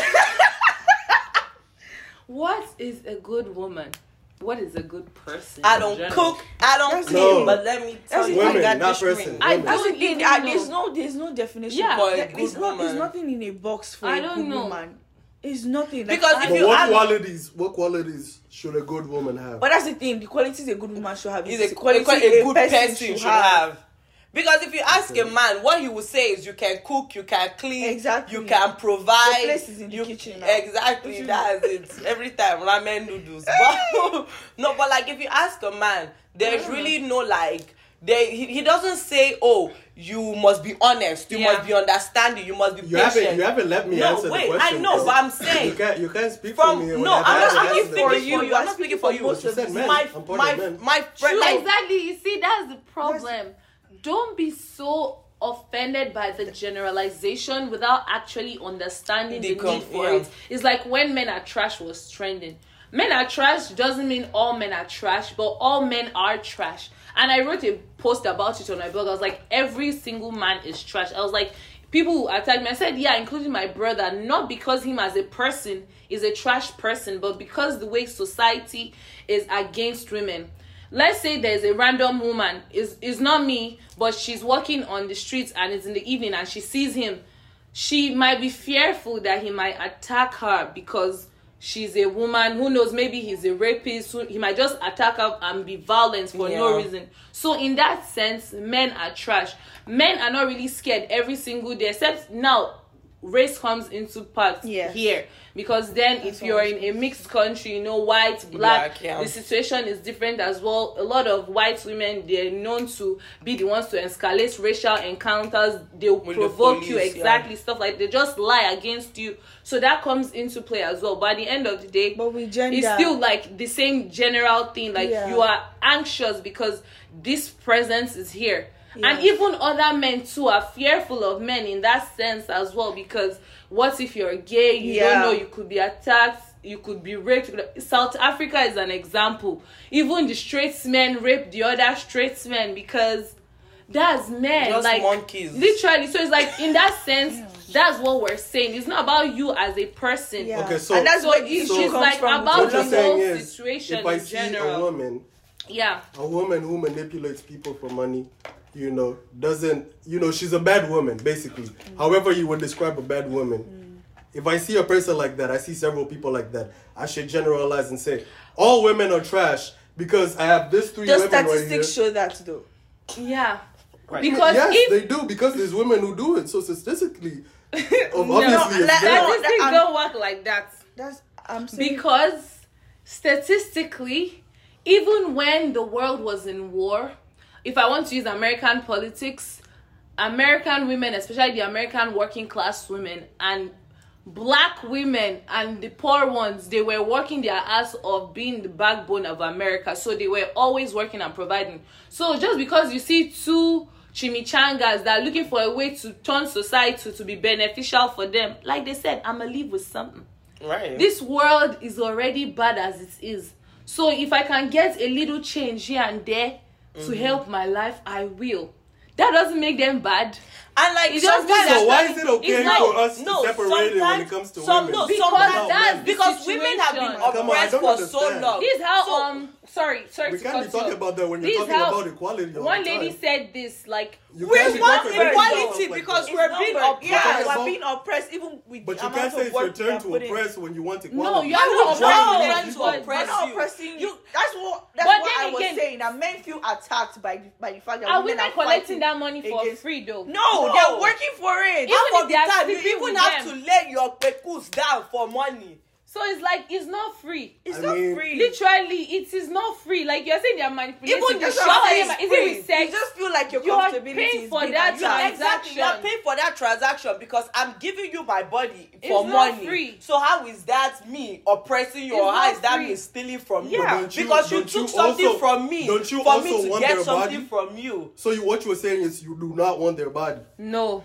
C: what is a good woman? What is a good person?
A: I don't cook. I don't clean.
B: it.
A: But let me tell you,
D: it.
A: I
B: Women,
A: got
B: not
A: this
B: person.
C: I
B: Women.
D: The
C: don't know.
D: there's no, there's no definition.
C: Yeah.
A: For a
D: There-
A: good
D: there's not, there's
A: woman.
D: nothing in a box for
C: I
D: a
C: don't
D: good
C: know.
D: woman. It's nothing. Like,
A: Because
D: I-
A: if
B: But
A: you
B: what
A: ask-
B: qualities? What qualities should a good woman have?
D: But that's the thing. The qualities a good woman should have is
A: Is a,
D: quality
A: a, good person, should
D: have.
A: have. Because if you ask
B: Okay.
A: a man, what he will say is you can cook, you can clean,
D: Exactly.
A: you can provide.
D: Your place is in the
A: you,
D: kitchen now.
A: Exactly, that's it. Every time ramen noodles. But, no, but like if you ask a man, there's
D: Yeah.
A: really no like. They, he, he doesn't say, "Oh, you must be honest, you
C: Yeah.
A: must be understanding, you must be
B: You
A: patient."
B: haven't, you haven't let me
A: no,
B: answer
A: wait,
B: the question.
A: I know, but I'm saying
B: you can't, you can't speak
A: from
B: for me.
A: no,
B: when
A: I'm
B: I
A: not
B: haven't
A: speaking for you.
D: You
A: I'm
D: are
A: not speaking
D: speaking
A: for
D: for
A: you.
D: most
B: of the men.
A: My
B: I'm part
A: my my friend, like,
C: exactly. You see, that's the problem. Don't be so offended by the generalization without actually understanding
A: The
C: need for
A: yeah.
C: it. It's like when men are trash was trending. Men are trash doesn't mean all men are trash, but all men are trash. And I wrote a post about it on my blog. I was like, every single man is trash. I was like, people who attacked me. I said, yeah, including my brother, not because him as a person is a trash person, but because the way society is against women. Let's say there's a random woman, is is not me, but she's walking on the streets and it's in the evening and she sees him. She might be fearful that he might attack her because she's a woman. Who knows? Maybe he's a rapist. Who, he might just attack her and be violent for no
A: Yeah.
C: reason. So in that sense, men are trash. Men are not really scared every single day, except now race comes into part
D: Yes.
C: here. Because then if you're in a mixed country you know white black,
A: Black, yeah.
C: the situation is different as well. A lot of white women they're known to be the ones to escalate racial encounters. They'll
A: With the
C: provoke you
A: police, yeah.
C: exactly stuff like they just lie against you. So that comes into play as well. But at the end of the day
D: But with gender,
C: it's still like the same general thing. Like
D: Yeah.
C: you are anxious because this presence is here and even other men too are fearful of men in that sense as well because what if you're gay you don't know you could be attacked you could be raped south africa is an example even the straight men rape the other straight men because that's men.
A: Just
C: like
A: monkeys.
C: literally. So it's like in that sense, that's what we're saying. It's not about you as a person.
D: Yeah.
B: Okay, so-
D: and that's
C: So
D: where
C: it-
D: the issue
C: it's
D: comes
C: like
D: from.
C: about the
B: you're saying
C: whole
B: is,
C: situation
B: if I
C: in
B: see
C: general.
B: a woman,
C: Yeah.
B: a woman who manipulates people for money, you know, doesn't, you know, she's a bad woman, basically. Mm. However, you would describe a bad woman. Mm. If I see a person like that, I see several people like that, I should generalize and say, all women are trash because I have this three
D: the
B: women right here.
D: statistics show that though.
C: Yeah.
A: Right.
C: Because
B: yes,
C: if
B: they do because there's women who do it. So statistically, obviously,
C: no,
B: it's
D: like-
B: there.
D: no,
C: statistics
D: I'm-
C: don't work like that.
D: That's I'm saying
C: Because statistically, even when the world was in war, if I want to use American politics, American women, especially the American working class women, and black women and the poor ones, they were working their ass off being the backbone of America. So they were always working and providing. So just because you see two chimichangas that are looking for a way to turn society to be beneficial for them, like they said, I'ma leave with something
A: Right.
C: this world is already bad as it is so if i can get a little change here and there To help my life i will. That doesn't make them bad
A: and like
C: It just
A: sometimes
B: So why is it okay
C: It's not-
B: for us
A: no,
B: to separate it when it comes to
A: some,
B: women?
A: No,
C: Because that's
A: because women have been
C: situation.
B: Come on, I
A: oppressed for so long.
C: this is how
A: So-
C: um sorry sorry
B: we can't be talking
C: you.
B: about that when you're
C: This
B: talking
C: how-
B: about equality. all
C: one lady
B: time.
C: said this like
B: You
A: We want equality because we're being oppressed.
D: Yeah, we're being oppressed even with
B: But you can't say
D: of
B: it's your turn to
D: putting in.
B: oppress when you want equality.
C: no you're not
A: No,
C: oppressing
A: no,
C: them,
A: to
C: but-
A: oppress
D: We're not
A: you.
D: oppressing
A: You-
D: you. That's what. That's
C: But
D: what
C: then
D: I was
C: again-
D: saying. That men feel attacked by the, by the fact that
C: are
D: women
C: women
D: are
C: collecting
D: fighting
C: that money for
D: against-
C: free though
D: No,
A: No.
D: they're working for it.
A: Half of the time you even have to lay your pekus down for money.
C: So it's like it's not free
D: It's
B: I
D: not
B: mean-
D: free.
C: literally it is not free like you're saying they're manipulating
A: Even the
C: you.
A: shop
C: How are
A: is
C: you- is
A: free.
C: it with
D: You
C: sex
D: just feel like your
C: You are
D: comfortability
C: paying
D: is
C: for
D: being
C: that
D: attacked.
C: transaction.
A: Exactly, you're paying for that transaction because I'm giving you my body for
C: It's not
A: money.
C: free.
A: So how is that me oppressing you,
C: It's
A: or how
C: not
A: is that
C: free.
A: me stealing from you?
C: Yeah.
B: But you-
A: because you
B: don't
A: took
B: you
A: something
B: also-
A: from me
B: don't you
A: for me
B: also
A: to
B: want
A: get
B: their
A: something
B: body?
A: from you.
B: So you, what you were saying is you do not want their body.
C: no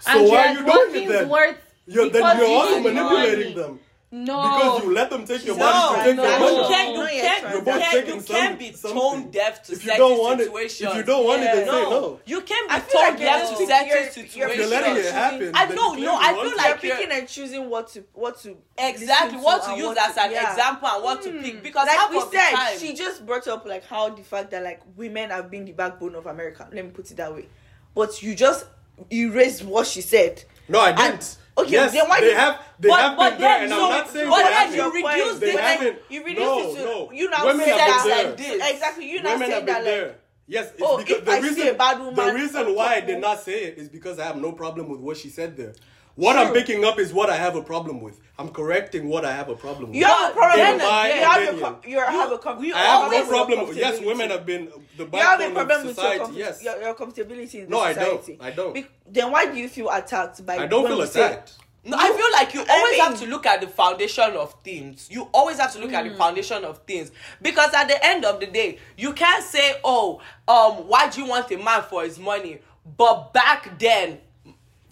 B: So
C: and
B: why are you doing it
C: Watkins
B: then?
C: worth
B: You're, then you're also manipulating them
C: no
B: because you let them take your
A: No,
B: body to take
C: no.
B: their
A: you
B: money.
A: can't, you
D: No, you're
A: can't, you
B: both
A: can't,
B: taking
A: you
B: some-
A: can't be tone deaf to
B: If you don't want it- if you don't want it, then
A: no,
B: say no.
A: You can't be
D: feel
A: tone
D: like
A: deaf to
D: just-
A: certain
D: you're- you're
A: situations.
B: You're letting it happen,
A: I know, no, I feel like
D: You're
A: you're-
D: picking and choosing what to what to
A: Exactly what to use
D: what
A: as an
D: yeah.
A: example and what to pick mm. because
D: like we said, she just brought up like how the fact that like women have been the backbone of America. Let me put it that way. But you just erased what she said.
B: No, I didn't.
D: Okay,
B: yes,
D: then why
B: they
D: you-
B: have they
A: But-
B: have
A: but
B: been there, and
A: so-
B: I'm not saying
A: but then you reduce
B: they
A: the-
D: You reduce
B: no,
D: it to
B: no.
D: you now
B: Women
D: say that
A: like this.
D: exactly. You now saying
B: have been
D: that
B: there. Yes, it's
D: Oh,
B: because the
D: I see
B: reason
D: a bad woman
B: the reason
D: oh,
B: why I
D: oh,
B: did
D: oh.
B: not say it is because I have no problem with what she said there. What I'm picking up is what I have a problem with. I'm correcting what I have a problem with.
D: you have a problem.
A: then
D: with- you have a
B: opinion.
D: co- you have a com-
A: you
B: I have no problem. With, yes, women have been the
D: You have a
B: backbone
D: problem
B: of
D: with
B: society.
D: your, com-
B: yes,
D: your, your comfortability in the
B: No, I don't. I don't.
D: Be- then why do you feel attacked by?
B: I don't feel
D: we say-
B: attacked.
A: No, I feel like you
D: I
A: always
D: mean-
A: have to look at the foundation of things. You always have to look at
D: Hmm.
A: the foundation of things because at the end of the day, you can't say, "Oh, um, why do you want a man for his money?" But back then,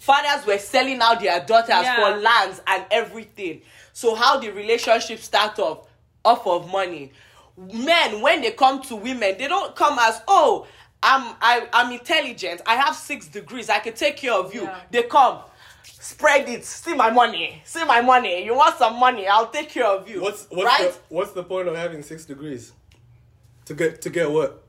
A: fathers were selling out their daughters
C: Yeah.
A: for lands and everything. So how the relationship start off off of money? Men, when they come to women, they don't come as, "Oh, I'm I, I'm intelligent. I have six degrees. I can take care of you."
C: Yeah.
A: They come spread it. See my money. See my money. You want some money? I'll take care of you.
B: What's what's
A: right?
B: the what's the point of having six degrees? To get to get what?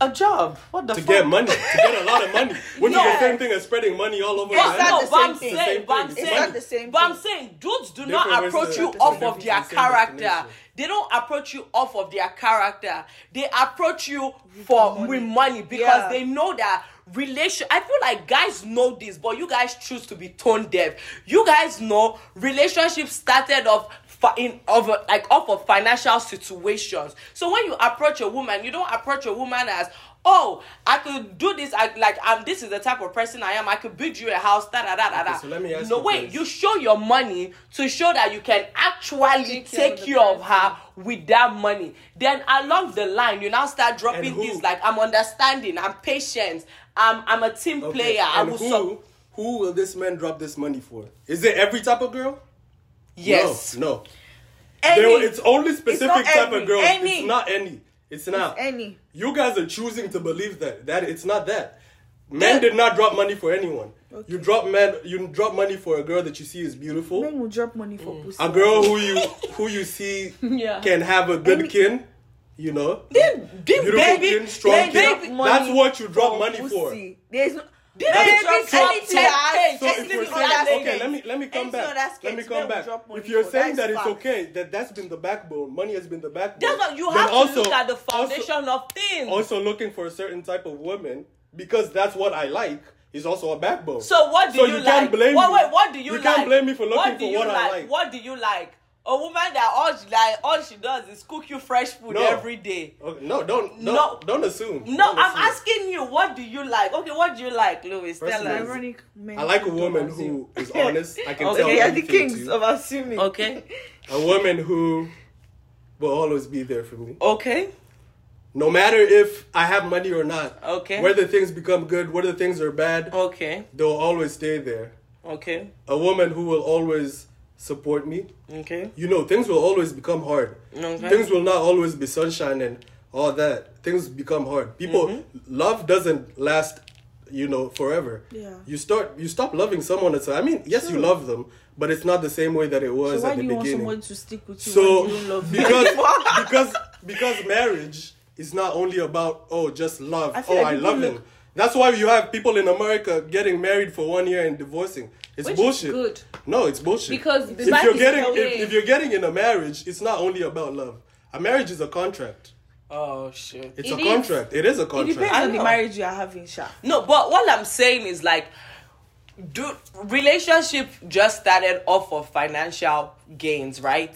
A: A job. What the
B: To
A: fuck?
B: get money. To get a lot of money. Which
A: No.
B: is the same thing as spreading money all over
D: It's
B: the
D: not
B: land.
A: no,
D: the
A: but I'm
D: same thing.
A: saying, but I'm.
D: It's
A: saying,
D: not the same
A: but I'm saying, dudes do
B: Different
A: not approach you off of their character. They don't approach you off of their character. They approach you for with money because
D: Yeah.
A: they know that relation. I feel like guys know this, but you guys choose to be tone deaf. You guys know relationships started off fi- in of a- like off of financial situations. So when you approach a woman, you don't approach a woman as oh I could do this. I like I'm this is the type of person I am. I could build you a house. Da da da da da.
B: so let me ask
A: no
B: you
A: wait,
B: this.
A: you show your money to show that you can actually
C: Take
A: take,
C: care of
A: care of her with that money. Then along the line, you now start dropping things like I'm understanding, I'm patient, I'm I'm a team
B: Okay,
A: player. I
B: and
A: will
B: who
A: sub-
B: who will this man drop this money for? Is it every type of girl?
A: Yes.
B: No, no.
D: Any,
B: There, it's only specific
D: not
B: type
D: every,
B: of girls.
D: any.
B: It's not any. It's not.
D: Any.
B: You guys are choosing to believe that. That it's not that. Men
A: Yeah.
B: did not drop money for anyone. You drop men. You drop money for a girl that you see is beautiful.
D: Men will drop money for mm. pussy.
B: A girl who you who you see
C: Yeah.
B: can have a good
D: Any-
B: kin. You know,
A: Big, big
B: beautiful
A: baby,
B: kin, strong
A: big
B: kin.
A: baby.
B: That's what you drop money for.
D: There's no.
A: Big
D: Men
A: baby
D: drop
A: drop
D: anything
A: 10K.
D: that-
B: So if we're saying, okay, let me let me come
D: Anything on that
B: back. Let me come back. If you're saying
D: That's
B: that it's okay, that that's been the backbone. Money has been the backbone.
A: That's what you
B: then
A: have
B: also-
A: to look at the
B: also-
A: foundation of things.
B: also looking for a certain type of woman because that's what I like is also a backbone.
A: So what do
B: So
A: you,
B: you
A: like?
B: can't blame
A: wait,
B: me.
A: wait, what do you,
B: You
A: like?
B: can't blame me for looking
A: what do
B: for
A: you
B: what I
A: like?
B: like.
A: What do you like? A woman that all she like, all she does is cook you fresh food
B: No.
A: every day.
B: Okay, no, don't
A: No.
B: no, don't assume.
A: No,
B: Don't
A: I'm
B: assume.
A: asking you, what do you like? Okay, what do you like, Lewis? Tell us.
D: Ironic
B: I like a woman who is honest. I can
A: Okay,
B: tell
D: They are the kings of assuming.
A: Okay,
B: A woman who will always be there for me.
A: okay,
B: No matter if I have money or not.
A: Okay.
B: Whether things become good, whether things are bad,
A: okay,
B: they'll always stay there.
A: okay,
B: A woman who will always support me.
A: okay.
B: You know, things will always become hard.
A: Okay.
B: Things will not always be sunshine and all that. Things become hard. People
A: Mm-hmm.
B: love doesn't last, you know, forever.
D: Yeah.
B: You start you stop loving someone at a I mean, yes, you love them, but it's not the same way that it was
D: So why
B: at
D: do
B: the
D: you want someone to stick with you
B: So
D: when you love
B: because because because marriage is not only about oh just love
D: I
B: oh
D: like
B: I love
D: look-
B: him. That's why you have people in America getting married for one year and divorcing. It's
C: Which is
B: bullshit.
C: good.
B: No, it's bullshit.
C: Because the
B: if you're getting if, if you're getting in a marriage, it's not only about love. A marriage is a contract.
A: Oh shit.
B: It's
C: It
B: a
C: is.
B: contract. It is a
D: It
B: contract.
D: depends
A: I
D: on the
A: know.
D: marriage you are having, Sha.
A: No, but what I'm saying is like, do relationship just started off of financial gains, right?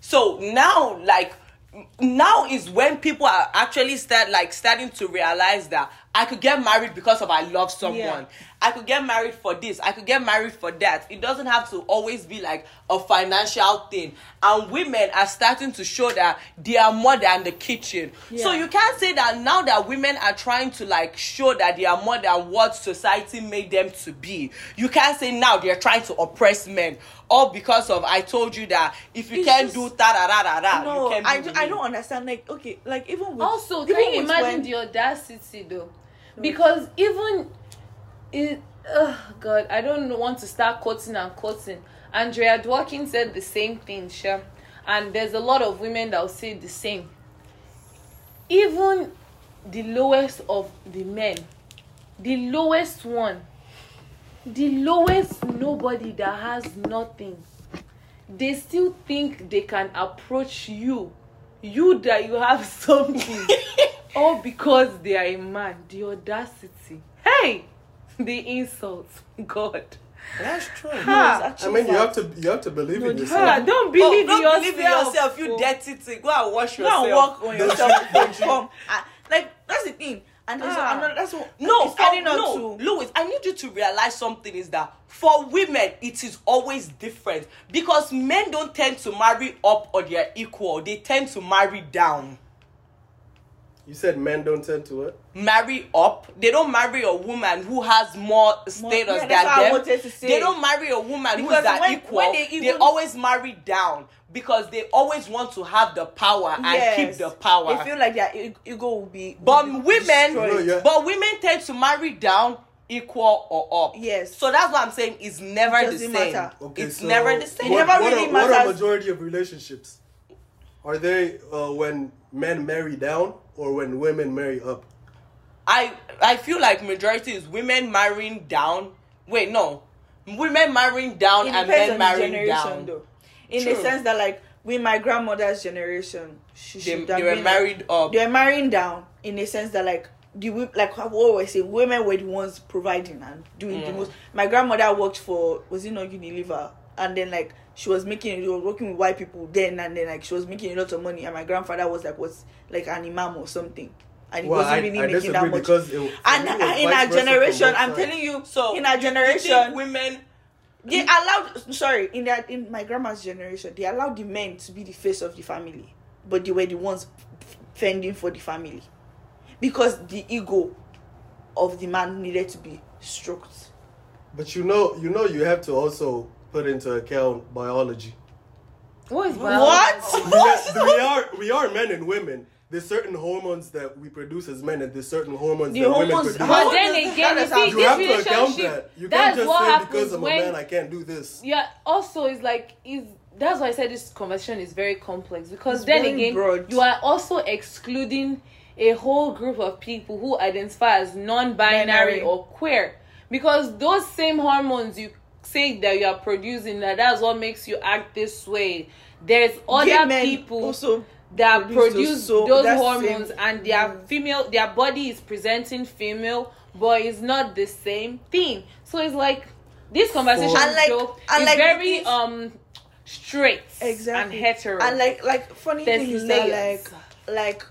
A: So now, like, now is when people are actually start like starting to realize that I could get married because of I love someone.
D: Yeah.
A: I could get married for this. I could get married for that. It doesn't have to always be like a financial thing. And women are starting to show that they are more than the kitchen. So
D: Yeah.
A: you can't say that now that women are trying to like show that they are more than what society made them to be. You can't say now they're trying to oppress men. All because of I told you that if you
D: It's
A: can't
D: just-
A: do ta da da da
D: No,
A: you can't
D: I, do, I don't understand. Like, okay, like even with
C: Also,
D: even
C: can you imagine
D: when-
C: the audacity though? Because even it, oh God, I don't want to start quoting and quoting. Andrea Dworkin said the same thing, sure, and there's a lot of women that will say the same. Even the lowest of the men, the lowest one, the lowest nobody that has nothing, they still think they can approach you, you that you have something. all because they are a man the audacity hey the insult god
A: That's true.
D: No,
C: Ha!
B: I
D: actually
B: mean, you have to you have to believe
D: No,
B: in
D: the-
C: Ha,
B: yourself.
C: don't
A: Oh,
C: believe,
A: don't
C: in yourself,
A: believe in yourself, you
C: oh.
A: dirty thing. Go and wash
D: Go
A: yourself.
D: and work on yourself come. Ah, like that's the thing. And
C: Ah.
D: another. That's what.
A: No, for,
D: on
A: no,
D: to.
A: Louis, I need you to realize something is that for women, it is always different because men don't tend to marry up or they're equal. They tend to marry down.
B: You said men don't tend to what?
A: Marry up. They don't marry a woman who has more status
D: yeah,
A: than
D: that's what I
A: them.
D: to say.
A: They don't marry a woman who's that
D: when-
A: equal.
D: when they
A: they, always marry down because they always want to have the power and
D: Yes.
A: keep the power.
D: They feel like their ego will be.
A: But
D: will be
A: women.
B: No, yeah.
A: but women tend to marry down, equal or up.
D: Yes.
A: So that's what I'm saying. It's never
D: It
A: the same.
D: matter.
B: Okay,
A: it's
B: so
A: never the same.
D: It
B: What,
D: never
B: what
D: really
B: are, What are majority of relationships? Are they uh, when men marry down or when women marry up?
A: I I feel like majority is women marrying down. Wait, no, women marrying down and men marrying down.
D: though. In
A: True.
D: the sense that, like, with my grandmother's generation, she
A: They,
D: should
A: they were
D: been,
A: married up.
D: They were marrying down in the sense that, like, the wo- like what we say, women were the ones providing and doing the
A: Mm.
D: most. My grandmother worked for was it not Unilever, and then like she was making, she was working with white people then, and then like she was making a lot of money, and my grandfather was like was like an imam or something, and he
B: Well,
D: wasn't really
B: I
D: making that much.
B: because it,
D: and
B: me, it was
D: in our generation, I'm telling you,
A: so
D: in our
A: you- you think
D: generation,
A: women.
D: they allowed sorry in that in my grandma's generation they allowed the men to be the face of the family but they were the ones fending for the family because the ego of the man needed to be stroked
B: But you know, you know, you have to also put into account biology.
C: what is
D: what
B: We are, we are we are men and women. there's certain hormones that we produce as men, and there's certain hormones
D: The
B: that women produce.
C: But then again, you see,
B: you
C: this
B: have to account that. You
C: that's
B: can't just
C: what
B: say
C: happens
B: because I'm
C: when,
B: a man I can't do this.
C: yeah also it's like is that's why i said this conversation is very complex because
D: It's
C: then again
D: broad.
C: you are also excluding a whole group of people who identify as non-binary
D: Binary.
C: or queer because those same hormones you say that you are producing that that's what makes you act this way. There's other
D: men
C: people
D: also
C: that
D: produce those so-
C: hormones
D: same-
C: and their
D: Mm.
C: female their body is presenting female but it's not the same thing. So it's like this conversation
D: And like-
C: is
D: like
C: very um straight
D: exactly.
C: and hetero.
D: And like like funny
C: There's
D: thing is that like like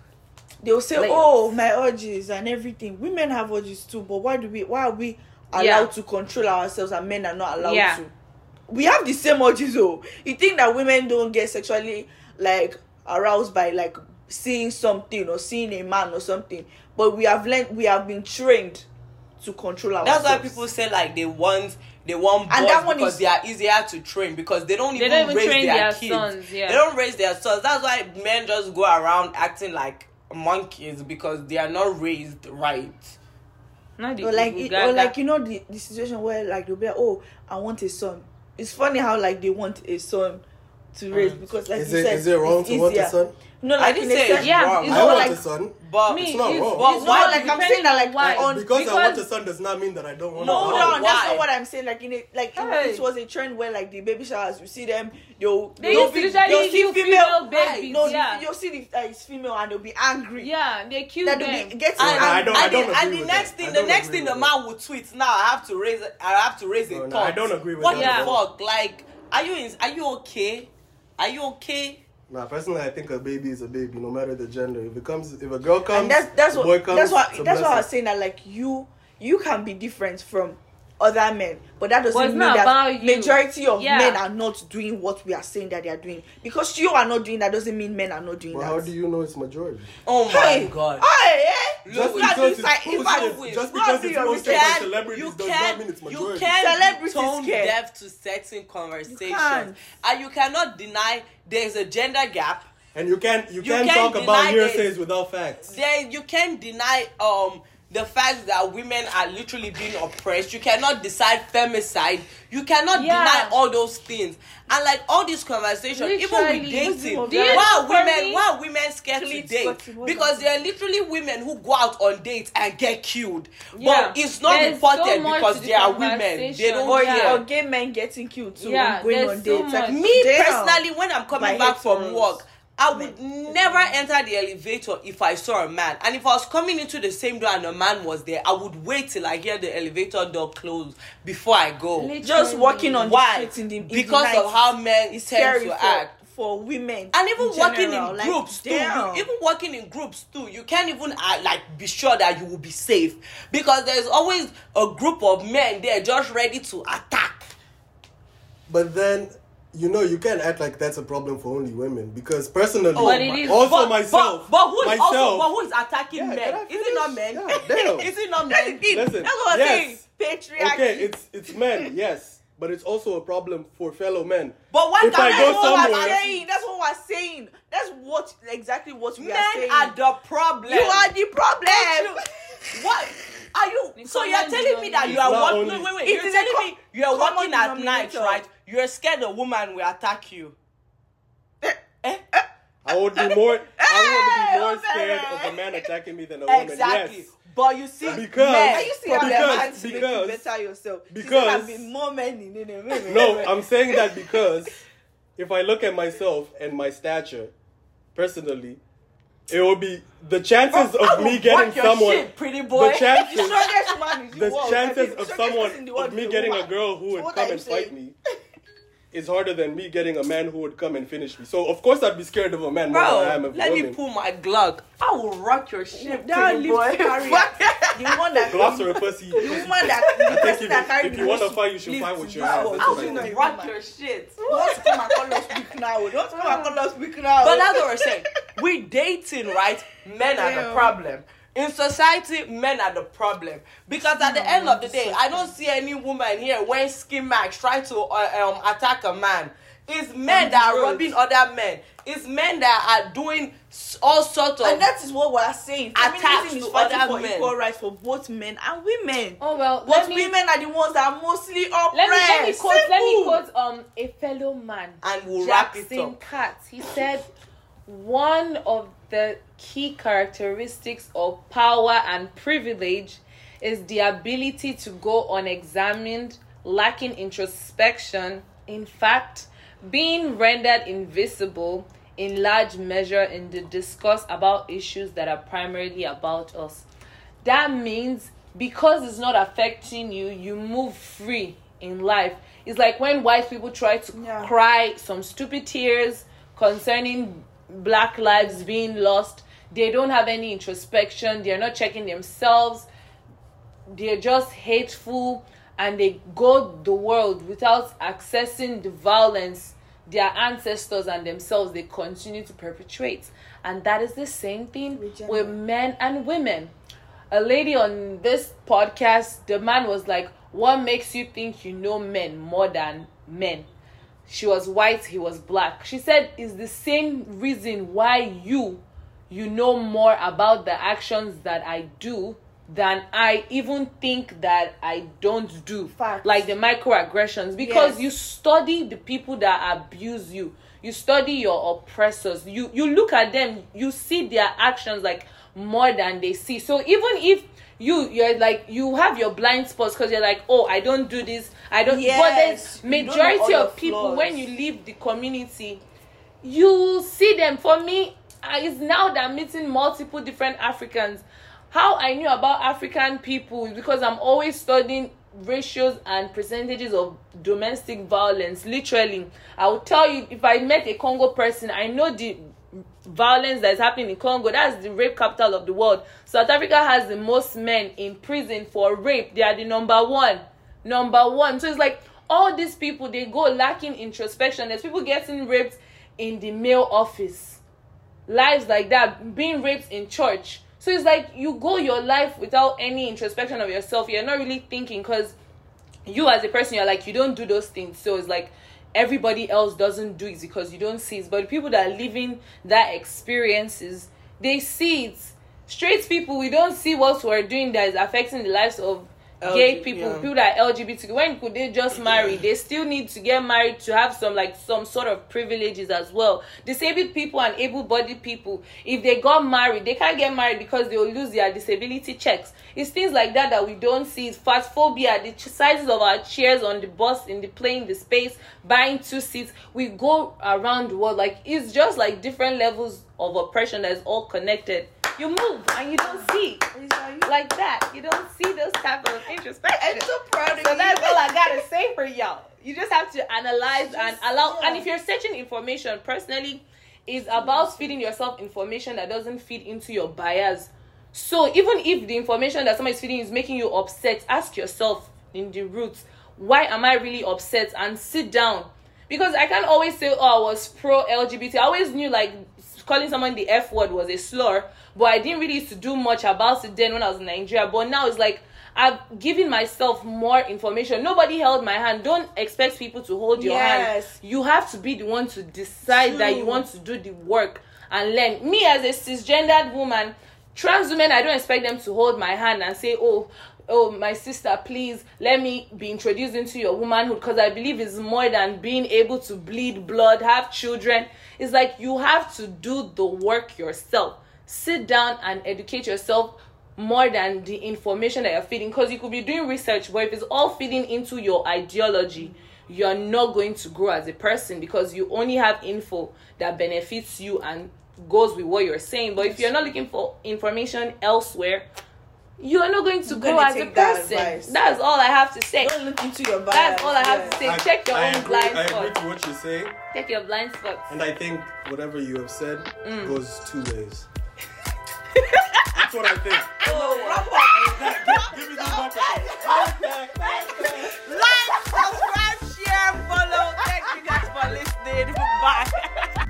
D: they'll say
C: Layers.
D: oh my urges and everything. Women have urges too but why do we why are we allowed
C: Yeah.
D: to control ourselves and men are not allowed
C: Yeah.
D: to we have the same urges though you think that women don't get sexually like aroused by like seeing something or seeing a man or something but we have learned we have been trained to control ourselves
A: That's why people say like they want they want boys
D: And that one
A: because
D: is-
A: they are easier to train because they don't
C: They
A: even,
C: don't even
A: raise
C: train
A: their,
C: their
A: kids.
C: sons, yeah.
A: They don't raise their sons. That's why men just go around acting like monkeys because they are not raised right.
C: Not the
D: or like it, or like you know the, the situation where like they'll be like, oh I want a son. It's funny how like they want a son to raise because like
B: Is
D: you
B: it
D: said
B: is it wrong
D: it's
B: to want
D: easier.
B: a son?
D: No, like I didn't
A: say it's
C: Yeah,
A: wrong.
C: it's
B: I want
D: like-
B: a son.
A: But
C: Me,
B: it's not
C: it's-
B: wrong.
A: But
D: It's
A: why
D: not like I'm saying that like
C: Why?
D: on
B: because, I want a son does not mean that I don't want
A: No,
B: a
D: Hold
B: son.
D: on, that's
A: why?
D: not what I'm saying. Like in a, like in-
C: Hey.
D: it was a trend where like the baby showers, you see them, they'll
C: They
D: they'll be- they'll see
C: kill female babies,
D: No,
C: yeah.
D: you'll see the, uh, it's female and they'll be angry.
C: yeah they kill them
D: be getting
B: No,
A: And,
B: no, I don't- I
A: and,
B: don't
A: the, and the next thing, the next thing the man will tweet. Now I have to raise, I have to raise a
B: No, no,
A: thought.
B: I don't agree with
A: what the fuck? Like, are you are you okay? Are you okay?
B: Nah, personally, I think a baby is a baby, no matter the gender. If it comes, if a girl comes,
D: and that's that's
B: a
D: what
B: boy comes,
D: that's what that's what I was saying that like you you can be different from other men but that doesn't
C: But
D: mean that majority of
C: Yeah.
D: men are not doing what we are saying that they are doing because you are not doing that doesn't mean men are not doing
B: Well,
D: that
B: how do you know it's majority?
A: Oh my
D: hey
A: god.
D: hey eh?
B: Just
A: Look,
D: Not
B: because
D: inside-
B: it's
D: in fact,
B: posted,
A: wait,
B: just because
D: do
B: it's
D: your
B: posted
D: research.
B: by
A: can-
B: celebrities
A: you
B: does
A: can,
B: not mean it's
A: you
B: majority.
A: can
D: Celebrities
A: be tone
D: can.
A: deaf to certain conversations,
D: can't.
A: and you cannot deny there's a gender gap.
B: And you can't you,
A: You
B: can't
A: can't
B: talk about
A: deny
B: hearsays without facts.
A: There, you can't deny um the fact that women are literally being oppressed. You cannot decide femicide. You cannot
C: Yeah.
A: deny all those things. And like all these conversations, even
C: Literally.
A: with dating, why women why are women scared to date? Because there are literally women who go out on dates and get killed.
C: Yeah.
A: But it's not
C: There's
A: reported
C: so
A: because
C: the
A: they are women. They
C: conversation.
A: don't
D: or,
A: care.
D: or gay men getting killed too
C: Yeah,
D: going
C: there's
D: on
C: so
D: dates like,
C: much.
A: Me personally, when I'm coming back from work, I would never enter the elevator if I saw a man. And if I was coming into the same door and a man was there, I would wait till I hear the elevator door close before I go.
C: Literally.
D: just walking on the
A: Why?
D: streets in the in the
A: Because
D: night
A: of how men
D: is
A: tend
D: scary
A: to
D: for,
A: act.
D: for women
A: And even
D: in
A: working
D: general.
A: in
D: Like,
A: groups too, you, even working in groups too, you can't even uh, like be sure that you will be safe because there's always a group of men there just ready to attack.
B: But then you know you can't act like that's a problem for only women because personally,
A: Oh,
C: But it is-
B: also
A: but,
B: myself,
A: but, but who is
B: myself,
A: also but who is attacking
B: Yeah,
A: men?
B: can I
A: Is it not men?
B: finish? Yeah,
A: is it not
D: That's
A: men?
D: thing.
B: Listen,
D: That's what I'm
B: yes.
D: saying. Patriarchy.
B: okay, it's it's men, yes, but it's also a problem for fellow men.
A: But why
B: If I
A: can't
B: go
D: that's what
B: somewhere-
D: we're saying. That's what we're saying. That's what exactly what we are
A: men
D: saying.
A: are the problem?
D: you are the problem.
A: what are you?
C: The
A: So you're telling me that you are
B: not
A: working. Wait, wait, wait. You're telling me you're
D: common
A: working at night, right? You're scared a woman will attack you. Eh? eh?
B: I would be more, I would be more scared of a man attacking me than a woman.
A: Exactly.
B: Yes.
A: But you see,
B: Because-
A: men,
D: Are you still have
B: Because-
D: the man to make
B: because-
D: you better yourself?
B: Because-
D: should have been more men in it.
B: No, I'm saying that because if I look at myself and my stature, personally, it will be the chances oh,
A: I
B: of me getting someone.
A: shit, pretty boy.
B: The
D: the
B: chances,
D: strongest man the,
B: the chances of someone
D: person in the world
B: of me
D: the
B: getting a girl who
D: So
B: would come and fight me is harder than me getting a man who would come and finish me. So of course I'd be scared of a man more than I am of a
A: let me pull my Glock. I will rock your shit,
D: That
A: pretty
D: lips
A: boy.
D: carrier. the one that
B: Gloves or a pussy.
D: the woman that the
B: I think
D: person
B: if,
D: that carried
B: if you want to fight, you should fight with your hands.
A: I will rock your shit.
D: Don't come and call us weak now. Don't come and call us weak now.
A: But that's what we're saying. We dating, right? Men are the problem. In society, men are the problem. Because at the end of the day, I don't see any woman here wearing skin marks trying to uh, um, attack a man. It's men that are robbing other men. It's men that are doing all sorts of.
D: And that is what we're saying.
A: Attached
D: Feminism is
A: to other
D: for
A: men.
D: equal rights for both men and women.
C: Oh well,
D: But
C: let me,
D: women are the ones that are mostly oppressed.
C: let me let me quote let me
D: Simple.
C: quote um a fellow man
A: and we'll wrap it
C: Jackson
A: up.
C: Katz. He said one of the key characteristics of power and privilege is the ability to go unexamined, lacking introspection, in fact, being rendered invisible in large measure in the discourse about issues that are primarily about us. That means because it's not affecting you, you move free in life. It's like when white people try to
D: Yeah.
C: cry some stupid tears concerning black lives being lost. They don't have any introspection, they're not checking themselves, they're just hateful and they go the world without accessing the violence their ancestors and themselves they continue to perpetuate and that is the same thing
D: with,
C: men and women. A lady on this podcast the man was like what makes you think you know men more than men she was white he was black. She said it's the same reason why you you know more about the actions that i do than i even think that i don't do.
D: Facts.
C: like the microaggressions. Because
D: Yes.
C: you study the people that abuse you. You study your oppressors. You you look at them you see their actions like more than they see. So even if you you're like you have your blind spots because you're like oh i don't do this. I don't
D: Yes,
C: but
D: know
C: majority of people
D: flaws.
C: when you leave the community you see them. For me uh, it's now that I'm meeting multiple different africans. How i knew about african people because i'm always studying ratios and percentages of domestic violence literally. I will tell you if i met a congo person i know the violence that is happening in congo that's the rape capital of the world. South africa has the most men in prison for rape. They are the number one number one. So it's like all these people they go lacking introspection. There's people getting raped in the mail office. Lives like that being raped in church. So it's like you go your life without any introspection of yourself. You're not really thinking because you as a person you're like you don't do those things. So it's like everybody else doesn't do it because you don't see it. But people that are living that experiences they see it. Straight people we don't see what we're doing that is affecting the lives of gay
A: LG
C: people
A: yeah.
C: people that are lgbt when could they just marry? They still need to get married to have some like some sort of privileges as well. Disabled people and able-bodied people if they got married they can't get married because they will lose their disability checks. It's things like that that we don't see. It's fast phobia the sizes of our chairs on the bus in the plane the space buying two seats. We go around the world like it's just like different levels of oppression that's all connected you move and you don't see like that you don't see those type of introspection
D: I'm so proud of
C: so
D: you.
C: that's all I gotta say for y'all. You just have to analyze and allow.
D: yeah.
C: And if you're searching information, personally, is about feeding yourself information that doesn't feed into your bias. So even if the information that somebody's feeding is making you upset, ask yourself in the roots, why am I really upset? And sit down. Because I can't always say, oh, I was pro LGBT. I always knew like calling someone the F word was a slur, but I didn't really used to do much about it then when I was in Nigeria. But now it's like I've given myself more information. Nobody held my hand. Don't expect people to hold your hand.
D: Yes.
C: You have to be the one to decide that you
D: True.
C: want to do the work and learn. Me as a cisgendered woman, trans women, I don't expect them to hold my hand and say, "Oh, oh, my sister, please let me be introduced into your womanhood," because I believe it's more than being able to bleed blood, have children. It's like you have to do the work yourself. Sit down and educate yourself more than the information that you're feeding because you could be doing research but if it's all feeding into your ideology you're not going to grow as a person because you only have info that benefits you and goes with what you're saying but if you're not looking for information elsewhere you are not going to grow as a person.
D: That
C: That's all I have to say.
D: Don't look into your bias.
C: That's all I have yeah. to say.
B: I,
C: Check your
B: I
C: own
B: agree,
C: blind spots.
B: I agree to what you say.
C: Check your blind spots.
B: And I think whatever you have said
C: mm.
B: goes two ways. That's what I think.
D: Oh, oh, give
B: me the microphone.
A: Like, subscribe, share, follow. Thank you guys for listening. Bye.